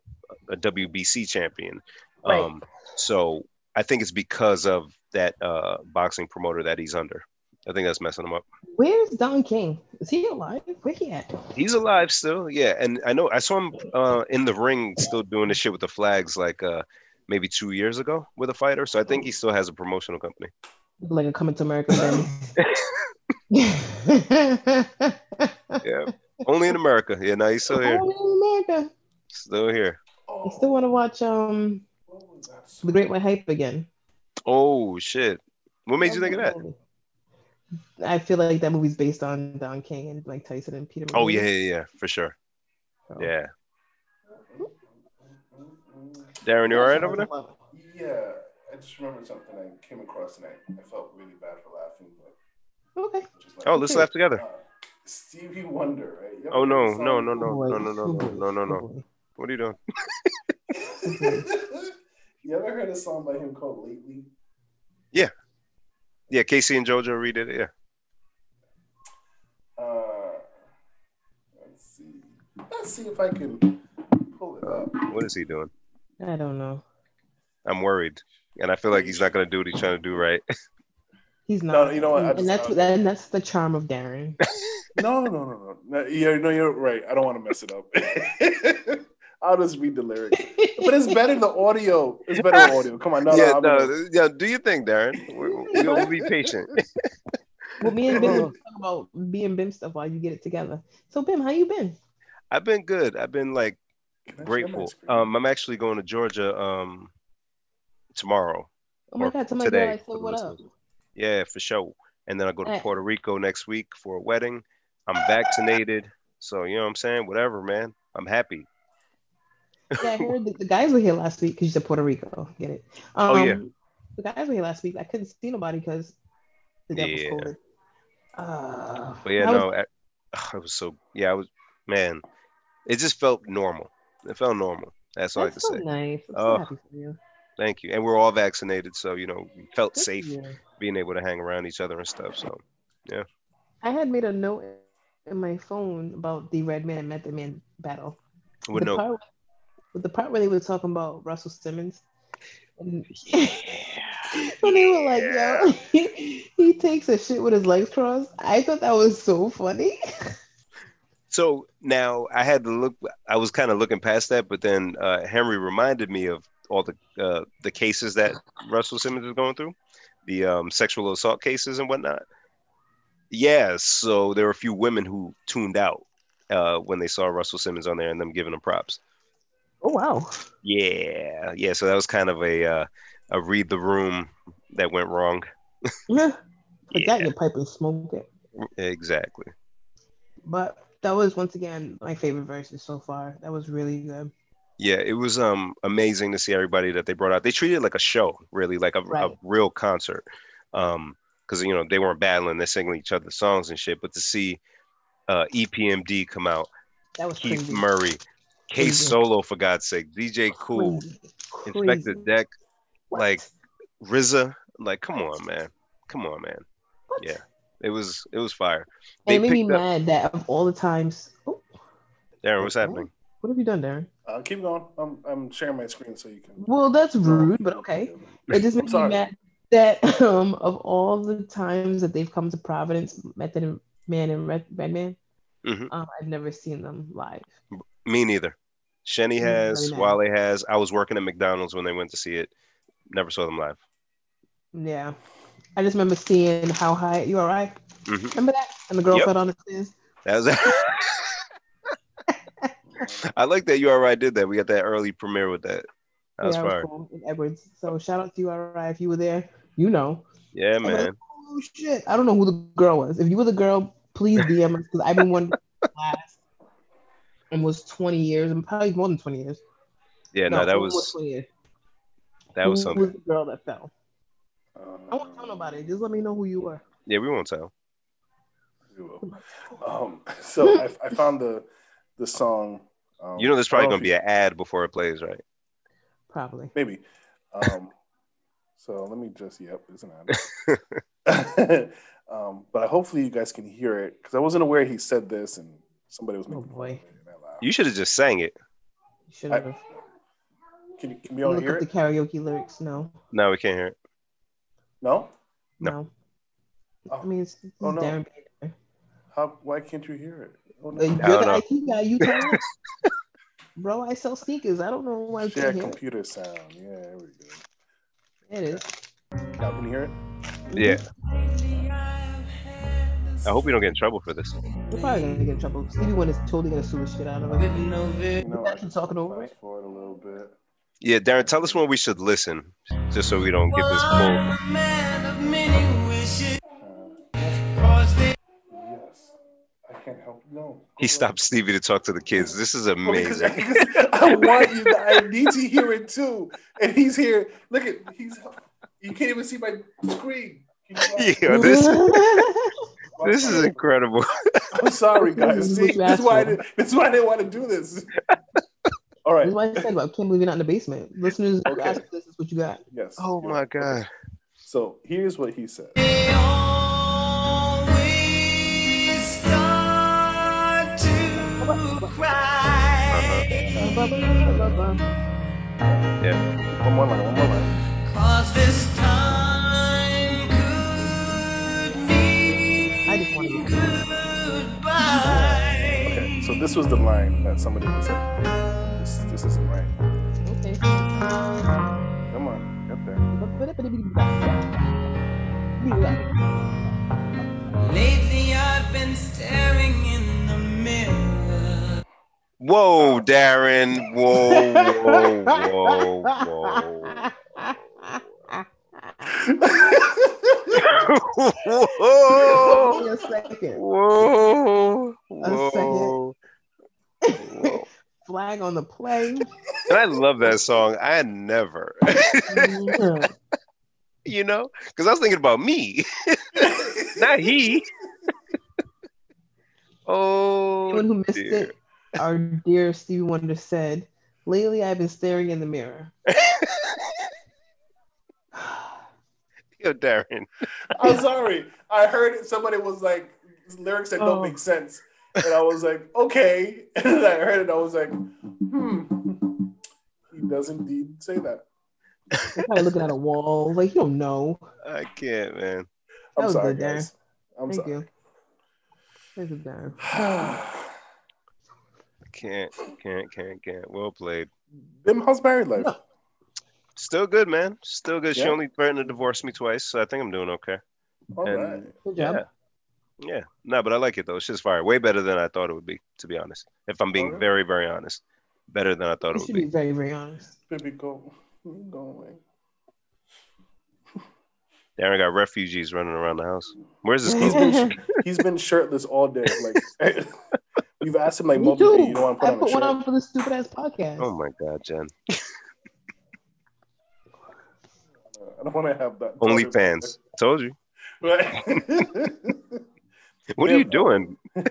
a WBC champion. Right. Um, so I think it's because of that uh, boxing promoter that he's under. I think that's messing him up. Where's Don King? Is he alive? Where he at? He's alive still, yeah. And I know I saw him uh, in the ring still doing the shit with the flags like uh, maybe two years ago with a fighter. So I think he still has a promotional company. Like a coming to America then. Yeah, only in America. Yeah, no, he's still here, Only in America. still here. I still want to watch um What was that? The Great White Hype again. Oh shit! What made you think of that? I feel like that movie's based on Don King and Mike Tyson and Peter. Oh yeah, yeah, yeah, for sure. So- Yeah. Darren, you all right over there? Yeah, I just remembered something I came across and I, I felt really bad for laughing, but Okay. Like- Oh, let's laugh together. Uh, Stevie Wonder, right? Oh heard no, no, no, no, no, no, no, oh no, no, no, oh no. What are you doing? you ever heard a song by him called Lately? Yeah, Yeah, K-Ci and JoJo redid it. Yeah. Uh, let's see. Let's see if I can pull it up. What is he doing? I don't know. I'm worried, and I feel like he's not gonna do what he's trying to do right. He's No, not. you know what, I And just- that's what and that's the charm of Darren. No, no, no, no. no yeah, no, you're right. I don't want to mess it up. I'll just read the lyrics. But it's better the audio. It's better the audio. Come on, no, yeah, no, no, yeah. Do you think, Darren? We'll, we'll be patient. well, me and Bim talk about B and Bim stuff while you get it together. So Bim, how you been? I've been good. I've been like Can I share my grateful. Um, I'm actually going to Georgia um tomorrow. Oh my god, tell today, girl for what up. Yeah, for sure. And then I go to Hey. Puerto Rico next week for a wedding. I'm vaccinated, so you know what I'm saying. Whatever, man. I'm happy. Yeah, I heard that the guys were here last week because you said Puerto Rico. Get it? Um, Oh, yeah. The guys were here last week. I couldn't see nobody because the devil's Yeah. COVID. Uh, But yeah, how was- no, I, I was so yeah. I was man. It just felt normal. It felt normal. That's all I that's can so say. nice. I'm Oh, so happy for you. Thank you. And we're all vaccinated, so you know, felt Good safe being able to hang around each other and stuff. So yeah. I had made a note in my phone about the Redman Method Man battle. would the know. part, the part where they were talking about Russell Simmons, and when they were like, "Yo, he takes a shit with his legs crossed," I thought that was so funny. So now I had to look. I was kind of looking past that, but then uh, Henry reminded me of all the uh, the cases that Russell Simmons is going through, the um, sexual assault cases and whatnot. Yeah, so there were a few women who tuned out uh, when they saw Russell Simmons on there and them giving him props. Oh wow! Yeah, yeah. So that was kind of a uh, a read the room that went wrong. Yeah, put Yeah. that in your pipe and smoke it. Exactly. But that was once again my favorite verses so far. That was really good. Yeah, it was um amazing to see everybody that they brought out. They treated it like a show, really, like a, a real concert. Um, because you know they weren't battling, they're singing each other's songs and shit. But to see uh EPMD come out, That was Keith crazy. Murray, K Solo for God's sake, DJ Kool, Crazy. Inspectah Deck, What? like RZA, like come on, man, come on, man. What? Yeah, it was it was fire. And it made me up- mad that of all the times. Oh, Darren, what's happening? what have you done, Darren? Uh, keep going. I'm, I'm sharing my screen so you can. Well, that's rude, but okay. It just I'm makes me mad that um of all the times that they've come to Providence, Method and Man and Red, Redman, Mhm. um, I've never seen them live. Me neither. Shenny Mm, has, very Wale has. I was working at McDonald's when they went to see it. Never saw them live. Yeah, I just remember seeing how high you all right. Mhm. Remember that? And the girl Yep. fell on the stairs. That was. I like that URI did that. We got that early premiere with that. That was yeah, fire. cool. in Edwards. So shout out to right. If you were there, you know. Yeah, I'm like, man. Oh shit! I don't know who the girl was. If you were the girl, please DM us because I've been one class almost 20 years, and probably more than 20 years. Yeah, no, that almost was 20 years. that was Who something. was the girl that fell? Um, I won't tell nobody. Just let me know who you were. Yeah, we won't tell. we will. Um, so I, I found the the song. Um, You know, there's probably gonna be an ad before it plays, right? Probably. Maybe. Um, so let me just, yep, it's an ad. um, but hopefully you guys can hear it because I wasn't aware he said this and somebody was Oh, making fun of boy. it. And I laughed. You should have just sang it. You should have. Can, you- can we all Look hear up it? the karaoke lyrics. No, No, we can't hear it. No? No. no. Oh. I mean, it's, it's Oh, no. Darren Baker. How, why can't you hear it? Oh, no. You're don't the know. IT guy. You tell me. Bro, I sell sneakers. I don't know why you Yeah, can't hear it. computer sound. Yeah, there we go. It is. Now can you hear it? Yeah. I hope we don't get in trouble for this. We're probably gonna get in trouble. Stevie Wonder is totally gonna sue the shit out of us. You know, guys I keep can talking over fast it. forward a little bit. Yeah, Darren, tell us when we should listen, just so we don't get this full. Uh, yes. I can't help. No. He stopped Stevie to talk to the kids. This is amazing. because I want you. To, I need to hear it too. And he's here. Look at he's. You can't even see my screen. Can you- Yeah, this This is incredible. I'm sorry, guys. This See, this, is why I didn't, this is why I didn't want to do this. All right. That's why I said about can't believe you're not in the basement. Listeners, Okay. this is what you got. Yes. Oh Yeah. my god. So here's what he said. They always start to cry. One more line. One more line. This was the line that somebody was like, "This, this isn't right." Okay. Come on, get there. Lately I've been staring in the mirror. Whoa, Darren. Whoa, whoa, whoa, whoa. whoa. Give me a second. Whoa. A second. Whoa. Whoa. Flag on the play. And I love that song. I never, Mhm. you know, because I was thinking about me, not he. oh, Anyone who missed dear. it, our dear Stevie Wonder said, Lately I've been staring in the mirror. Yo, Darren. I'm sorry. I heard. Somebody was like lyrics that don't Oh. make sense, and I was like, okay. And I heard it. I was like, hmm. He does indeed say that. They're kind of looking at a wall. Like, you don't know. I can't, man. That I'm was sorry, good, Darren. guys. I'm Thank sorry. you. Thank you, Darren. Can't, can't, can't, can't. Well played. Bim, how's married life? No. Still good, man. Still good. She only threatened to divorce me twice, so I think I'm doing okay. All And- right. Good job. Yeah. Yeah. No, but I like it though. It's just fire. Way better than I thought it would be, to be honest. If I'm being oh, Okay. very, very honest. Better than I thought You it should would be be. very, very honest. Baby, go. Go away. Darren got refugees running around the house. Where's this He's going? been he's been shirtless all day. Like we've asked him like Me multiple. too. You don't want to I put on put one on for this stupid ass podcast. Oh my god, Jen. I don't want to have that. Only fans. Told you. Right. What are Yeah, you doing?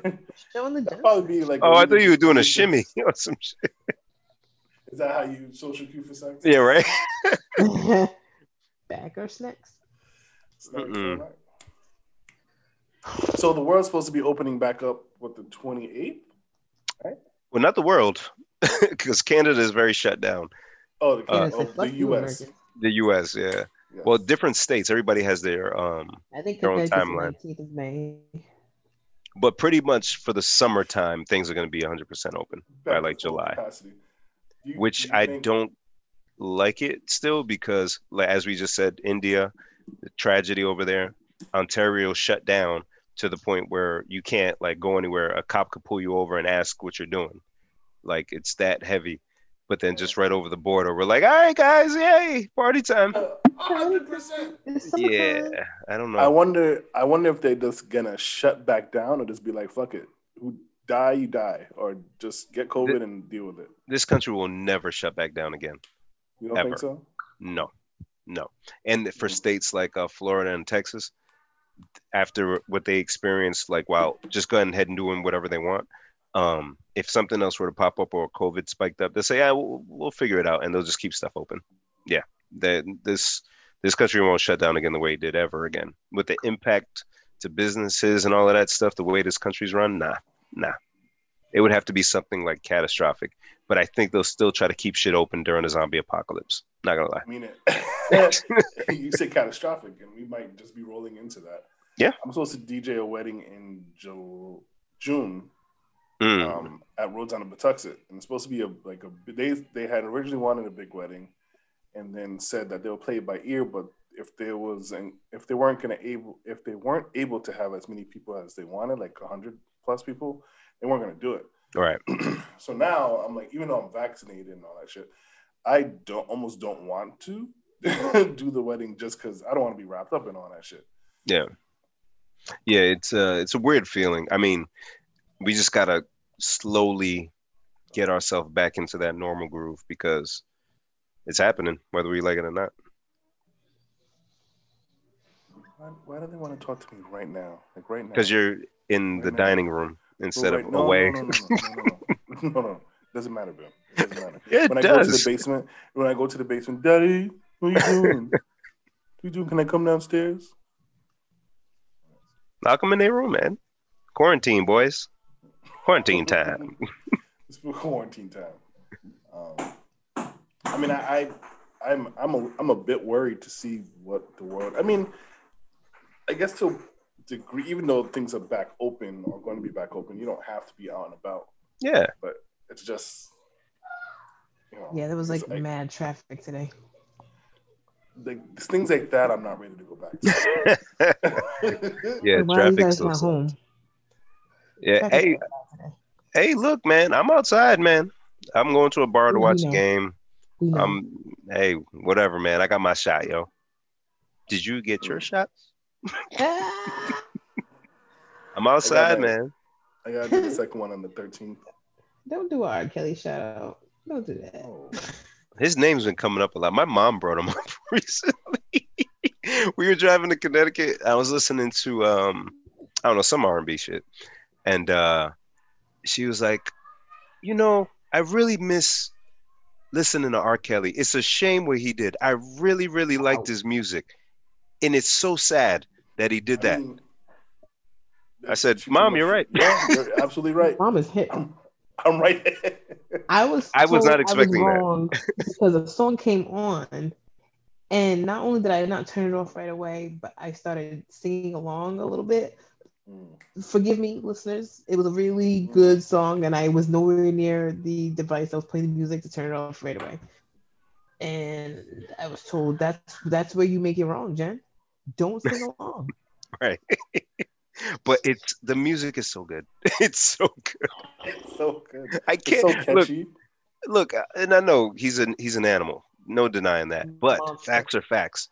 Showing the That'd probably be like. Oh, I thought you were doing a shimmy or some shit. Is that how you social cue for sex? Yeah, right? gym. Back or snacks. Mm-mm. So the world's supposed to be opening back up with the 28th. right? Well, not the world, because Canada is very shut down. Oh, the, Uh, oh, the U.S. Americans." The U.S. Yeah. Yes. Well, different states. Everybody has their um, I think Their own Connecticut's timeline. the 19th of May. But pretty much for the summertime, things are going to be 100% open by like July. you- which you I think- don't like it still because, like as we just said, India, the tragedy over there, Ontario shut down to the point where you can't like go anywhere. A cop could pull you over and ask what you're doing. Like it's that heavy. But then just right over the border, we're like, all right, guys, yay, party time. Uh, 100%. Yeah. I don't know. I wonder. I wonder if they're just gonna shut back down or just be like, "Fuck it, who die, you die," or just get COVID and deal with it. This country will never shut back down again. You don't Ever. think so? No, no. And for states like uh, Florida and Texas, after what they experienced, like, wow, just go ahead and doing whatever they want. Um, if something else were to pop up or COVID spiked up, they say, yeah, we'll, we'll figure it out, and they'll just keep stuff open. Yeah, that this this country won't shut down again the way it did ever again. With the impact to businesses and all of that stuff, the way this country's run, nah, nah. It would have to be something like catastrophic. But I think they'll still try to keep shit open during a zombie apocalypse. Not gonna lie. I mean it. you say catastrophic, and we might just be rolling into that. Yeah. I'm supposed to DJ a wedding in Ju- June Mm. um, at Rhodes on the Pawtuxet, and it's supposed to be a like a they they had originally wanted a big wedding, and then said that they'll play it by ear, but if there was and if they weren't gonna able if they weren't able to have as many people as they wanted, like hundred plus people, they weren't gonna do it. All right. so now I'm like, even though I'm vaccinated and all that shit, I don't almost don't want to do the wedding just because I don't want to be wrapped up in all that shit. Yeah. Yeah, it's uh it's a weird feeling. I mean, we just gotta slowly get ourselves back into that normal groove because it's happening, whether we like it or not. Why, why do they want to talk to me right now? Like right now? Because you're in the now. dining room instead Right- of no, away. No, no, no, no, no, no, no. Doesn't matter. It doesn't matter. It when I go to the basement, when I go to the basement, Daddy, what are you doing? what you doing? Can I come downstairs? Lock them in their room, man. Quarantine, boys. Quarantine time. It's for quarantine time. Um, I mean, I, I, I'm, I'm a, I'm a bit worried to see what the world. I mean, I guess to degree, even though things are back open or going to be back open, you don't have to be out and about. Yeah. But it's just, you know, Yeah, there was like it's mad traffic today. like things like that. I'm not ready to go back. To. Yeah, Why are you traffic guys still not sucks. home? Yeah. Hey, was bad today. hey, look, man. I'm outside, man. I'm going to a bar to We watch a game. We know. Um, hey, whatever, man. I got my shot, yo. Did you get your shots? I'm outside, that. man. I gotta do the second one on the 13th. Don't do a R. Kelly shout out. Don't do that. Oh, His name's been coming up a lot. My mom brought him up recently. we were driving to Connecticut. I was listening to um, I don't know, some R and B shit, and uh, she was like, "You know, I really miss listening to R. Kelly. It's a shame what he did. I really, really liked his music, and it's so sad that he did that." I, mean, I said, "Mom, you're right. Yeah, you're absolutely right. Mom is hit. I'm, I'm right. I was I was not expecting that. wrong because a song came on, and not only did I not turn it off right away, but I started singing along a little bit. Forgive me, listeners. It was a really good song, and I was nowhere near the device I was playing the music to turn it off right away. And I was told that's that's where you make it wrong, Jen. Don't sing along. Right. but it's the music is so good. It's so good. It's so good. I can't so look. catchy. look, uh, and I know he's an he's an animal, no denying that. But Monster. facts are facts.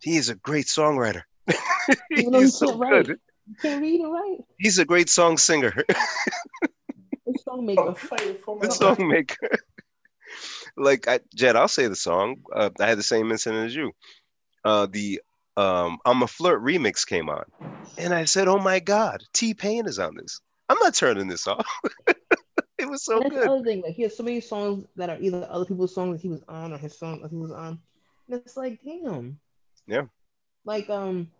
He is a great songwriter. Even he he's so can't write. good. You can't read and write. He's a great song singer, The song maker. Oh, fight for my the song maker. like I, Jed, I'll say the song. Uh, I had the same incident as you. Uh, the um, "I'm a Flirt" remix came on, and I said, "Oh my God, T Pain is on this. I'm not turning this off." it was so And that's the good. other thing. Like he has so many songs that are either other people's songs that he was on or his song that he was on. And it's like, damn. Yeah. Like um,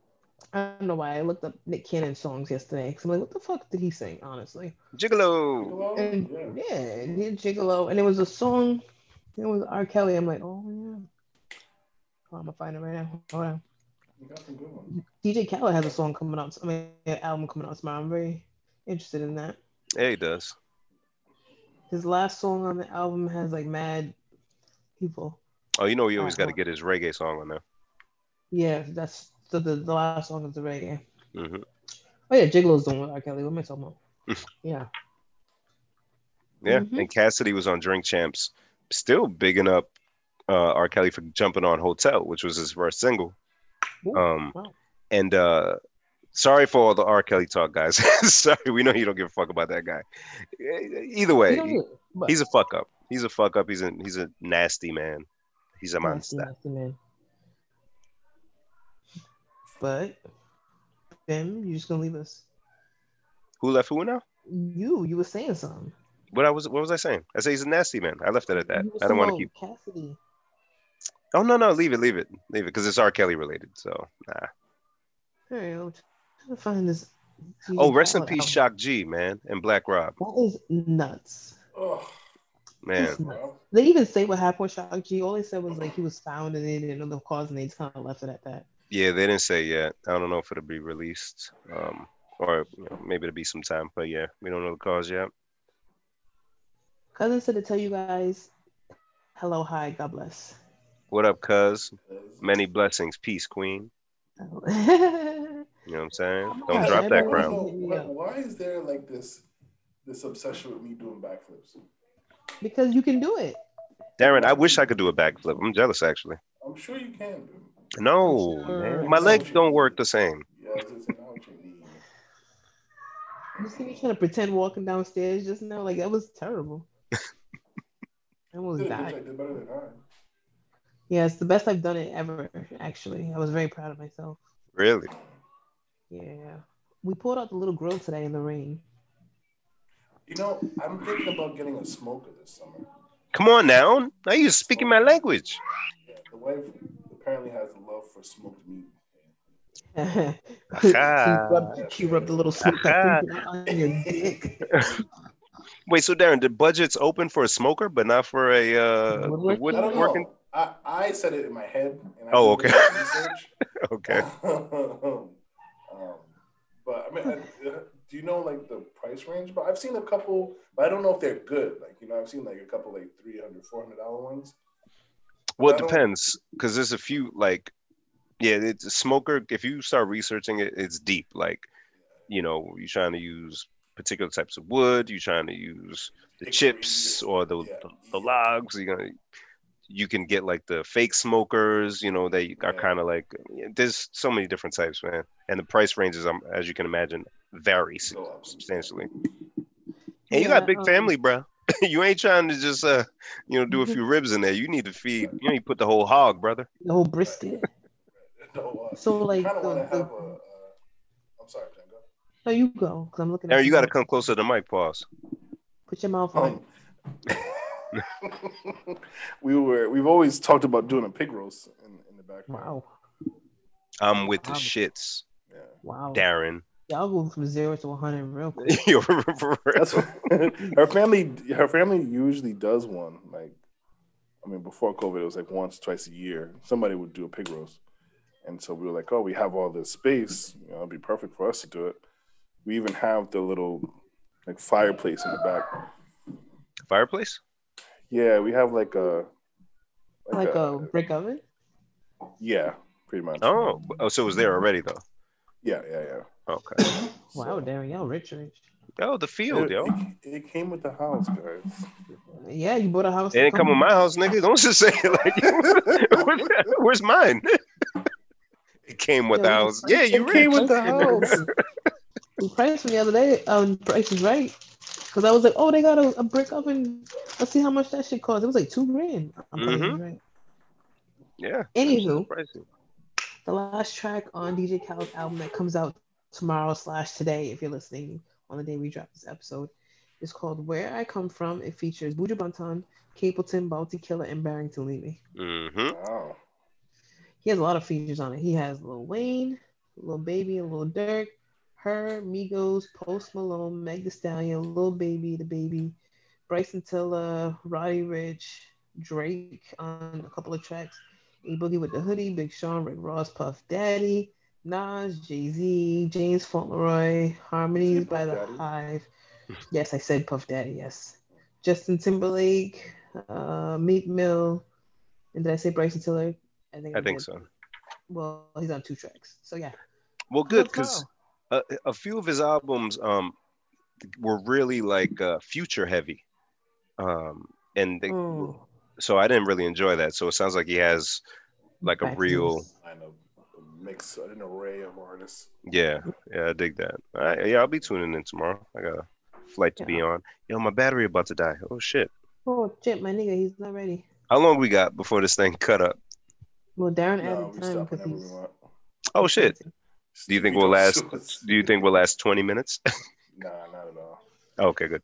I don't know why I looked up Nick Cannon songs yesterday. Cause I'm like, what the fuck did he sing? Honestly. Gigolo. And Yeah. yeah, he did Gigolo, and it was a song. It was R. Kelly. I'm like, oh yeah. Oh, I'm gonna find it right now. Hold on. You got some good ones. DJ Khaled has a song coming out. I mean, an album coming out tomorrow. I'm very interested in that. Yeah, he does. His last song on the album has like mad people. Oh, you know, he always got to get his reggae song on there. Yeah, that's the the, the last song is the reggae. hmm Oh yeah, Gigolo's doing with R. Kelly. What am I talking about? yeah. Yeah, Mhm. and Cassidy was on Drink Champs, still bigging up uh, R. Kelly for jumping on Hotel, which was his first single. Ooh, Um, wow. and uh, sorry for all the R. Kelly talk, guys. sorry, we know you don't give a fuck about that guy. Either way, he- do it, but- he's a fuck up. He's a fuck up. He's a he's a nasty man. He's a Nasty, monster. nasty man. But Tim, you're just gonna leave us. Who left who now? You, you were saying something. What I was what was I saying? I say he's a nasty man. I left it at that. I don't want to keep. about Cassidy. Oh no no leave it leave it leave it because it's R. Kelly related. So nah. All right, I'm trying to find this. Oh, rest in peace, album. Shock G, man, and Black Rob, That is nuts. Oh, man. Nuts. They even say what happened with Shock G. All they said was like he was found and they didn't the cause and they just kind of left it at that. Yeah, they didn't say yet. I don't know if it'll be released, um, or you know, maybe it'll be some time. But yeah, we don't know the cause yet. Cousin said to tell you guys, hello, hi, God bless. What up, cuz? Many blessings, peace, queen. You know what I'm saying? Don't Yeah, drop that crown. Why, why is there like this this obsession with me doing backflips? because you can do it. Darren, I wish I could do a backflip. I'm jealous, actually. I'm sure you can do. No, uh, man, my legs don't work the same. Yeah, I was just saying, I know what you see me trying to pretend walking downstairs just now? Like that was terrible. I almost Did, died. did better than I. Yeah, it's the best I've done it ever. Actually, I was very proud of myself. Really? Yeah. We pulled out the little grill today in the rain. You know, I'm thinking about getting a smoker this summer. Come on now. Now you're speaking my language. Yeah, the wife apparently has a love for smoked meat. she, rubbed, she rubbed a little smoke on your dick. Wait, so Darren, the budget's open for a smoker, but not for a uh, Woodworking? I don't woodworking? know. I, I said it in my head. And I Oh, okay. a little research. Okay. um, but I mean, I, uh, do you know like the price range? But I've seen a couple, but I don't know if they're good. Like you know, I've seen like a couple like 300 400 dollar ones. Well, it depends because there's a few like, yeah, it's a smoker. If you start researching it, it's deep. Like, you know, you're trying to use particular types of wood. You're trying to use the Hickory, chips or the, yeah, the, the logs. You're gonna, you can get like the fake smokers. You know, they are Yeah. kind of like. There's so many different types, man, and the price ranges, um, as you can imagine, vary su- substantially. And you got a big um, family, bro. you ain't trying to just uh, you know, do a few ribs in there. You need to feed. You need to put the whole hog, brother. The whole brisket. No, uh, So like kind of want to the, have the, a. Uh, I'm sorry, Django. no, you go because I'm looking at you got to come closer to the mic. Pause. Put your mouth on. Um, we were we've always talked about doing a pig roast in, in the back. Wow. I'm with the shits, Yeah. Wow. Darren. Y'all go from zero to 100 real quick. You're for real. That's what, her family. Her family usually does one. Like, I mean, before COVID, it was like once, twice a year. Somebody would do a pig roast, and so we were like, "Oh, we have all this space. You know, it'd be perfect for us to do it." We even have the little like fireplace in the back. fireplace. Yeah, we have like a Like a brick oven? yeah, pretty much. Oh, oh, so it was there mm-hmm. already though. yeah, yeah, yeah. Okay. Wow, Darren, y'all rich, rich. Oh, yo, the field, It, yo. it, it came with the house, guys. Yeah, you bought a house. It didn't come with my house, nigga. Don't just say it like. Where's mine? It came with the house. Yeah, you It came with the house. We priced the other day on Price is Right. Because I was like, oh, they got a, a brick oven. Let's see how much that shit cost. It was like two grand. on Price is Mhm. Right. Yeah. Anywho, the last track on DJ Khaled's album that comes out tomorrow slash today, if you're listening on the day we drop this episode, is called Where I Come From. It features Buju Banton, Capleton, Bounty Killer, and Barrington Levy. Mm-hmm. Wow. He has a lot of features on it. He has Lil Wayne, Lil Baby, and Lil Durk, her, Migos, Post Malone, Meg Thee Stallion, Lil Baby, The Baby, Bryson Tiller, Roddy Ricch, Drake on a couple of tracks, A Boogie with the Hoodie, Big Sean, Rick Ross, Puff Daddy, Nas, Jay Z, James Fauntleroy, Harmonies by the Daddy? Hive. Yes, I said Puff Daddy. Yes, Justin Timberlake, uh, Meek Mill, and did I say Bryson Tiller? I think I think so. Well, he's on two tracks, so yeah. Well, good because a, a few of his albums um were really like uh, future heavy, um, and they, Mm. so I didn't really enjoy that. So it sounds like he has like a Back real kind of mix, an array of artists. yeah yeah I dig that. All right, yeah, I'll be tuning in tomorrow. I got a flight to be on. Yo, my battery about to die. Oh shit! Oh, shit, my nigga, he's not ready. How long we got before this thing cut up? Well, Darren No, added time because he's. Oh shit! Do you think We we'll last? Do you think we'll last twenty minutes? Nah, not at all. okay, good.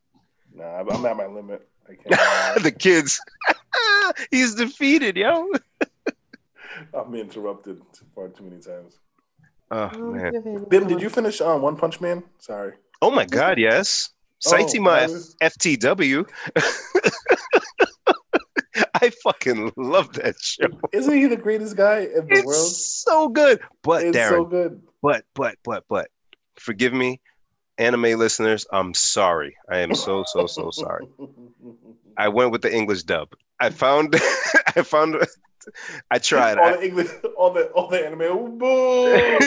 Nah, I'm I'm at my limit. I can't. the kids. He's defeated, yo. I'm interrupted far too many times. Oh Oh, man. Bim, did you finish um, One Punch Man? Sorry. Oh my God, yes. Oh, my I was- FTW. I fucking love that show. Isn't he the greatest guy in the It's world? so good. But It's Darren, so good. but but but but forgive me, anime listeners. I'm sorry. I am so so so sorry. I went with the English dub. I found I found I tried. all I, the English, all the all the anime. Boo!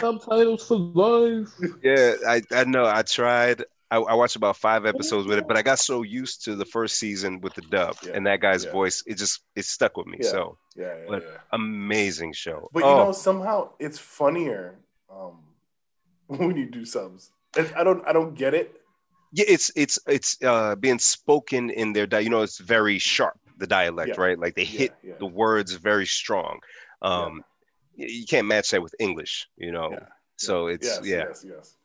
Subtitles for life. yeah, I, I know. I tried. I, I watched about five episodes with it, but I got so used to the first season with the dub Yeah, and that guy's yeah. voice, it just it stuck with me. Yeah. So yeah, yeah, But- amazing show. But you oh, know, somehow it's funnier um, when you do subs. I don't, I don't get it. yeah, it's it's it's uh being spoken in their di- you know it's very sharp the dialect right like they hit the words very strong um you can't match that with English, you know. So it's yes, yeah. yes, yes.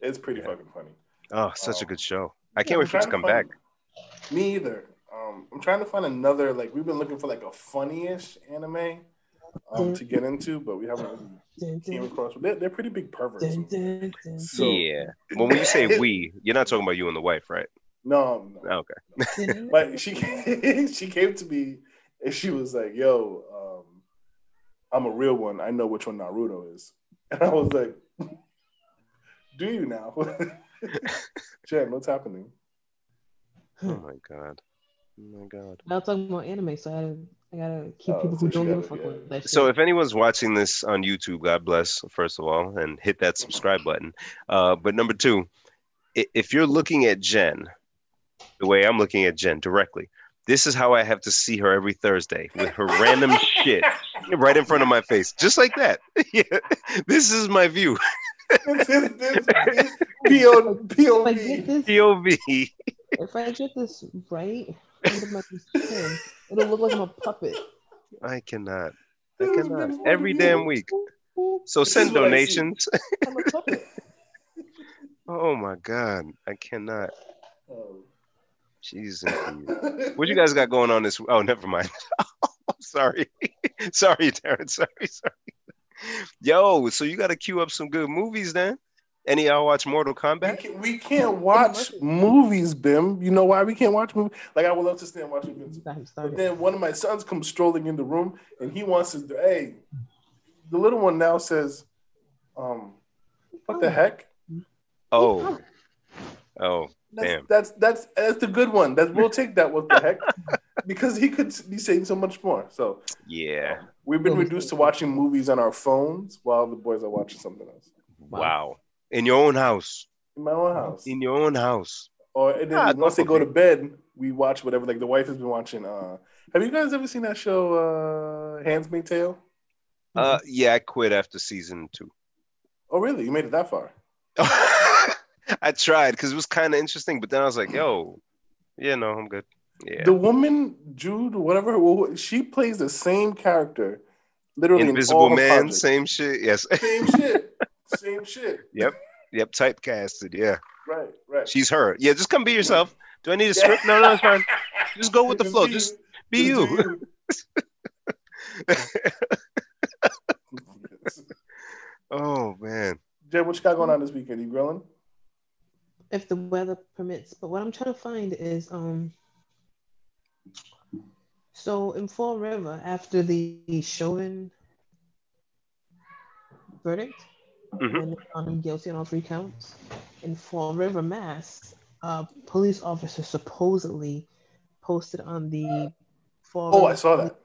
It's pretty fucking funny. Oh, such a Um, good show. I can't I'm wait for it to come back. find- Me either. Um, I'm trying to find another like we've been looking for like a funny-ish anime um, to get into, but we haven't really came across. They're, they're pretty big perverts. So yeah. Well, when you say we, you're not talking about you and the wife, right? no, no. Oh, Okay. but she came, she came to me and she was like, "Yo, um, I'm a real one. I know which one Naruto is." And I was like, "Do you now?" Jen, what's happening? Oh my god. Oh my god. Now talking about anime, so I gotta, I gotta keep Oh, people so who don't give a fuck yeah. with that shit. So if anyone's watching this on YouTube, God bless, first of all, and hit that subscribe button. Uh, but number two, if you're looking at Jen the way I'm looking at Jen directly, this is how I have to see her every Thursday with her random shit right in front of my face, just like that. yeah, this is my view. This is- this is P.O. if I get POV. this, POV. if I get this right, skin, it'll look like I'm a puppet. I cannot. I cannot. Every damn week. So send what I see. donations. I'm a puppet. Oh my god, I cannot. Oh. Jeez, what you guys got going on this? Oh, never mind. sorry, sorry, Darren. Sorry, sorry. Yo, so you got to queue up some good movies then. Any of y'all watch Mortal We Kombat? can't, we can't watch movies, Bim. You know why we can't watch movies? Like I would love to stand watching Invincible. Got him But then one of my sons comes strolling in the room and he wants to hey, the little one now says, um, what the heck? Oh, oh, That's that's that's that's the good one. That we'll take that what the heck. Because he could be saying so much more. So yeah. we've been reduced to watching movies on our phones while the boys are watching something else. Wow. In your own house. In my own house. In your own house. Or and then Ah, once they go to bed, we watch whatever. Like the wife has been watching. Uh, have you guys ever seen that show, uh, Handmaid's Tale? Uh, yeah, I quit after season two. Oh, really? You made it that far? I tried because it was kind of interesting, but then I was like, yo, yeah, no, I'm good. Yeah. The woman Jude, whatever, she plays the same character, literally Invisible her Man, same shit. Yes. same shit, same shit. yep. Yep. Typecasted. Yeah. Right, right. She's her. Yeah. Just come be yourself. Do I need a script? No, no, it's fine. Just go with the flow. Just be you. Oh man. Jen, what you got going on this weekend? You grilling? If the weather permits. But what I'm trying to find is um so in Fall River after the Chauvin verdict, Mhm. when they found him guilty on all three counts, in Fall River, Mass, a police officer supposedly posted on the Fall Oh, River I saw that.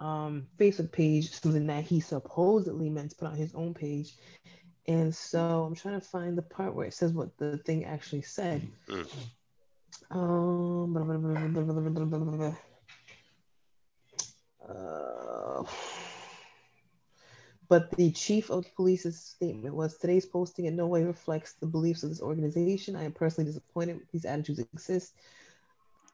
um, Facebook page something that he supposedly meant to put on his own page. And so I'm trying to find the part where it says what the thing actually said. Uh, but the chief of police's statement was today's posting in no way reflects the beliefs of this organization. I am personally disappointed these attitudes exist.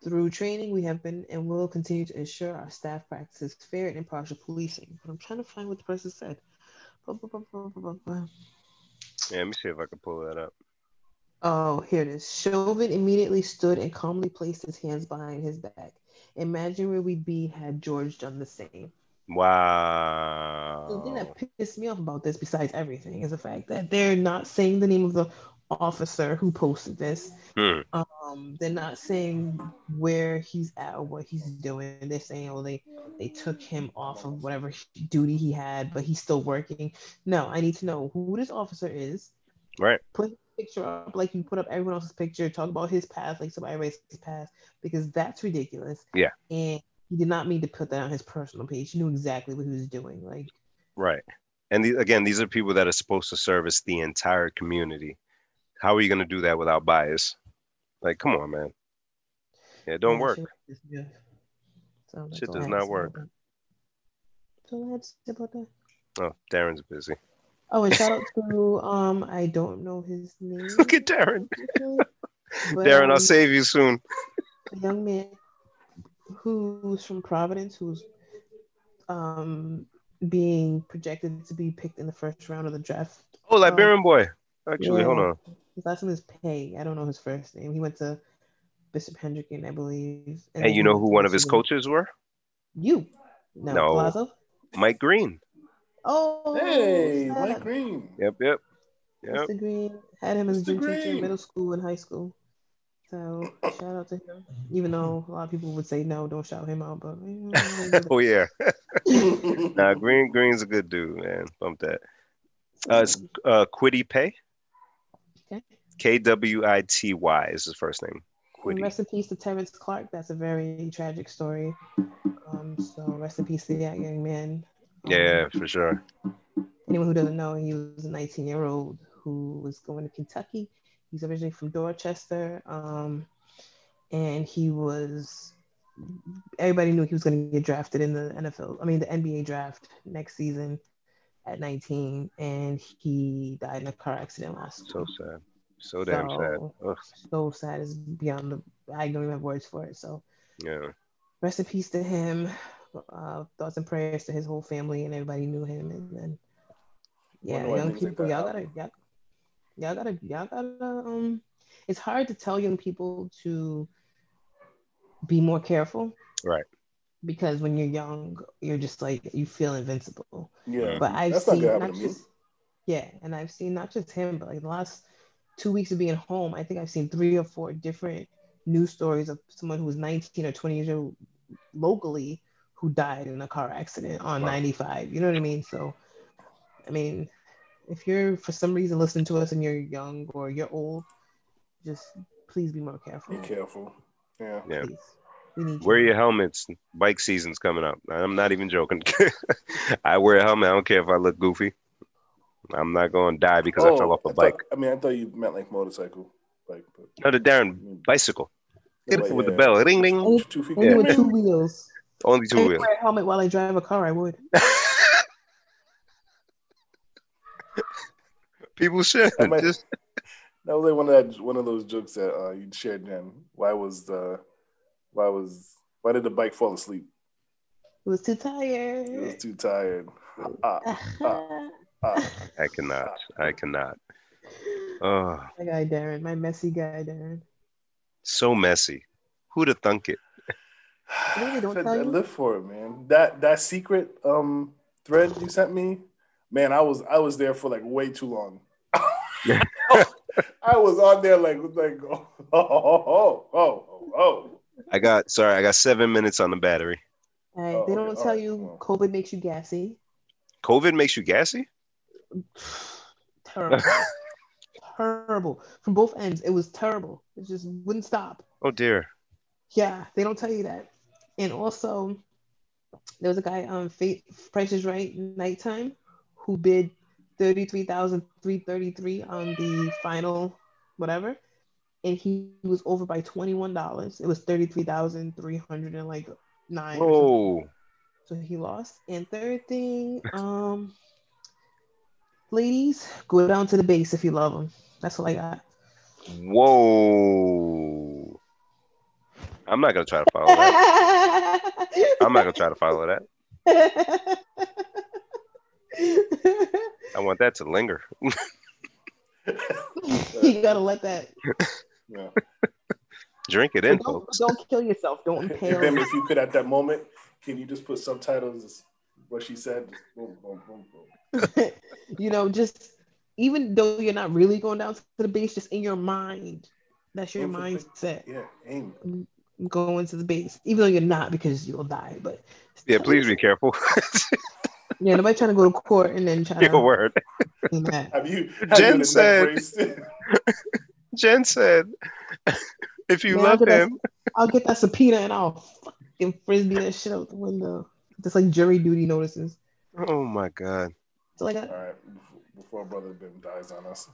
Through training, we have been and will continue to ensure our staff practices fair and impartial policing. But I'm trying to find what the person said. Yeah, let me see if I can pull that up. Oh, here it is. Chauvin immediately stood and calmly placed his hands behind his back. Imagine where we'd be had George done the same. Wow. The thing that pissed me off about this, besides everything, is the fact that they're not saying the name of the officer who posted this. Hmm. Um, they're not saying where he's at or what he's doing. They're saying, oh, they they took him off of whatever duty he had, but he's still working. No, I need to know who this officer is. Right. Put his picture up like you put up everyone else's picture. Talk about his past like somebody raised his past because that's ridiculous. Yeah. And he did not mean to put that on his personal page. He knew exactly what he was doing. Like Right. And the, again, these are people that are supposed to service the entire community. How are you going to do that without bias? Like, come on, man. Yeah, it don't work. shit. So Shit does not work. about that. That's I had to say about that. Oh, Darren's busy. Oh, and shout out to um, I don't know his name. Look at Darren. Darren, I'll um, save you soon. a young man who's from Providence, who's um being projected to be picked in the first round of the draft. Oh, Liberian boy. Actually, hold on. His last name is Paye. I don't know his first name. He went to Bishop Hendricken, I believe. And then you know who one of his coaches were? You. No. No. Palazzo? Mike Green. Oh. Hey, snap. Mike Green. Yep, yep, yep. Mr. Green had him as a Mr. gym teacher in middle school and high school. So shout out to him. Even though a lot of people would say no, don't shout him out, but oh yeah. nah, Green Green's a good dude, man. Bump that. Uh, it's uh, Kwity Paye. Okay. K W I T Y is his first name. Kwity. rest in peace to Terrence Clarke. That's a very tragic story. Um, so rest in peace to that young man. Um, Yeah, for sure. anyone who doesn't know, he was a 19 year old who was going to Kentucky. He's originally from Dorchester. Um, and he was, everybody knew he was going to get drafted in the NFL, I mean, the NBA draft next season at 19. And he died in a car accident last So sad. So damn sad. So- Ugh, So sad is beyond the, I don't even have words for it. So yeah. rest in peace to him. Uh, thoughts and prayers to his whole family and everybody knew him. And then, yeah, young people, y'all gotta, y'all, y'all gotta, y'all gotta. Um, it's hard to tell young people to be more careful, Right. Because when you're young, you're just like you feel invincible. Yeah, But I've That's seen gonna not, happen to me. just yeah, and I've seen not just him, but like the last two weeks of being home, I think I've seen three or four different news stories of someone who was 19 or 20 years old locally who died in a car accident on Wow. 95. You know what I mean? So, I mean, if you're for some reason listening to us and you're young or you're old, just please be more careful. be careful. Yeah. Yeah. Please. We need Wear you. your helmets. Bike season's coming up. I'm not even joking. I wear a helmet. I don't care if I look goofy. I'm not going to die because I fell off a Oh, bike. Thought, I mean, I thought you meant like motorcycle, like but, No, the Darren bicycle. Get it But with the bell. Ring, ring. Only, two feet. only with two wheels. Only two didn't wheels. wear a helmet while I drive a car. I would. People should. I might- Just That was like one of that one of those jokes that uh, you shared. Then why was the why was why did the bike fall asleep? It was too tired. It was too tired. Ah, ah, ah. I cannot. I cannot. Oh, my guy Darren, my messy guy Darren. so messy. Who'd have thunk it? Really, don't I, tell I you? live for it, man. That that secret um thread you sent me, man. I was I was there for like way too long. I was on there like like oh oh oh oh oh. oh. I got sorry. I got seven minutes on the battery. All right, Oh, they don't all tell right, you. COVID makes you gassy. COVID makes you gassy. Terrible. terrible. From both ends, it was terrible. It just wouldn't stop. Oh dear. Yeah, they don't tell you that. And also, there was a guy on Fa- Price is Right nighttime who bid thirty three thousand three thirty three on the final whatever, and he was over by twenty one dollars. It was thirty three thousand three hundred and like nine. Whoa. So he lost. And third thing, um, ladies, go down to the base if you love them. That's all I got. Whoa. I'm not gonna try to follow that. I'm not gonna try to follow that. I want that to linger. you gotta let that. Yeah. Drink it in, Don't, folks. don't kill yourself. Don't If, impale. if you could at that moment, can you just put subtitles? What she said. Just boom, boom, boom, boom. you know, just even though you're not really going down to the base, just in your mind, that's your Don't forget- mindset. Yeah, aim. Mm, going to the base, even though you're not, because you'll die. But Yeah, please be careful. Yeah, nobody trying to go to court and then try Your to word. that. Have you? Have Jen you in a neck said- brace? Jen said, if you Yeah, love but that's- him, I'll get that subpoena and I'll fucking frisbee that shit out the window. Just like jury duty notices. oh my God. So like, All right, before, before brother Ben dies on us.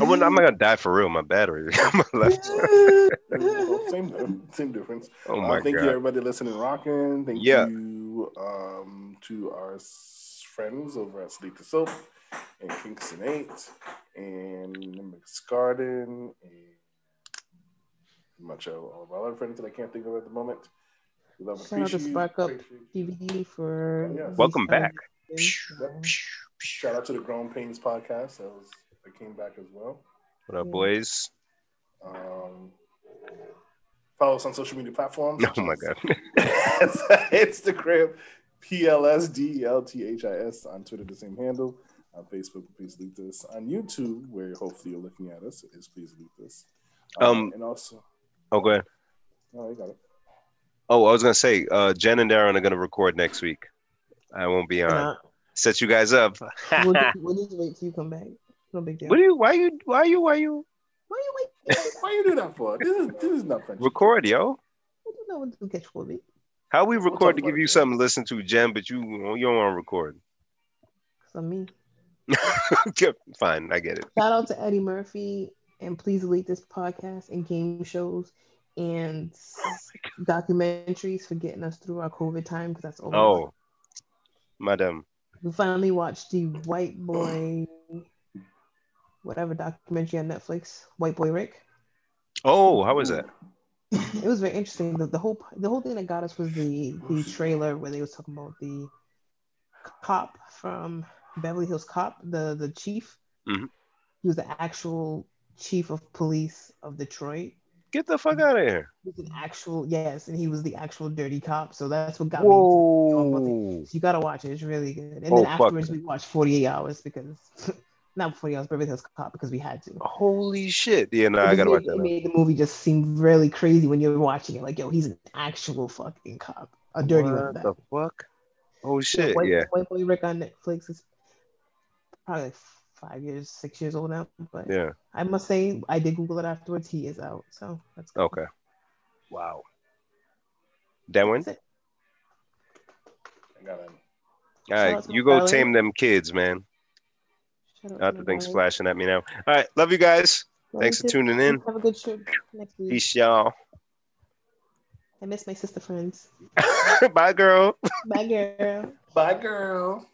I wouldn't- I'm not gonna die for real. My battery. my left side. Well, same, same difference. Oh Uh, my thank you everybody listening, rocking. Thank Yeah. you um, to our friends over at Sleep to Soap and Kingston Eight and Mix Garden and much of all of our other friends that I can't think of at the moment. We love Shout out to appreciate- Spark Up appreciate- DVD for Oh, yeah. Welcome back. celebrations. Shout out to the Grown Pains podcast. That was that came back as well. What up, boys? Um, follow us on social media platforms. Oh my god. Instagram, PLSDLTHIS. On Twitter, the same handle. On Facebook, please leave this. On YouTube, where hopefully you're looking at us, is please leave this. Um, and also, Oh, go ahead. oh, you got it. Oh, I was gonna say, uh, Jen and Darren are gonna record next week. I won't be on. Nah, Set you guys up. we'll, just, we'll just wait till you come back. No big deal. what do you? Why you? Why you? Why you Why you wait? Why you do that for? This is this is not friendship. record, yo? What do you know what to catch COVID? How we We'll record to give you something to listen to, Jen, but you you don't want to record? Cause I'm me. Fine, I get it. Shout out to Eddie Murphy and please delete this podcast and game shows and documentaries for getting us through our COVID time because that's over. Oh, madam. We finally watched the White Boy, whatever documentary on Netflix, White Boy Rick. Oh, how was that? it was very interesting. The, the whole the whole thing that got us was the the trailer where they was talking about the cop from Beverly Hills Cop, the the chief. Mhm. He was the actual chief of police of Detroit. Get the fuck out of here! He was an actual yes, and he was the actual dirty cop. So that's what got me. into So you gotta watch it. It's really good. And Oh, then afterwards, we watched 48 Hours because not 40 Hours, Beverly Hills Cop because we had to. Holy shit! Yeah, no, I gotta watch that. it now. made the movie just seem really crazy when you're watching it. Like, yo, he's an actual fucking cop, a dirty one. What the fuck? Oh Yeah, shit! White, Yeah, White Boy Rick on Netflix is probably like five years, six years old now. But yeah. I must say, I did Google it afterwards. He is out, so that's good. Okay. Wow. That one. That's it. I got it. All Shout right, out to you go fellas. tame them kids, man. Shout out Not the my thing guys. splashing at me now. All right, love you guys. Love Thanks you for too. tuning in. Have a good trip next week. Peace, y'all. I miss my sister friends. Bye, girl. Bye, girl. Bye, girl.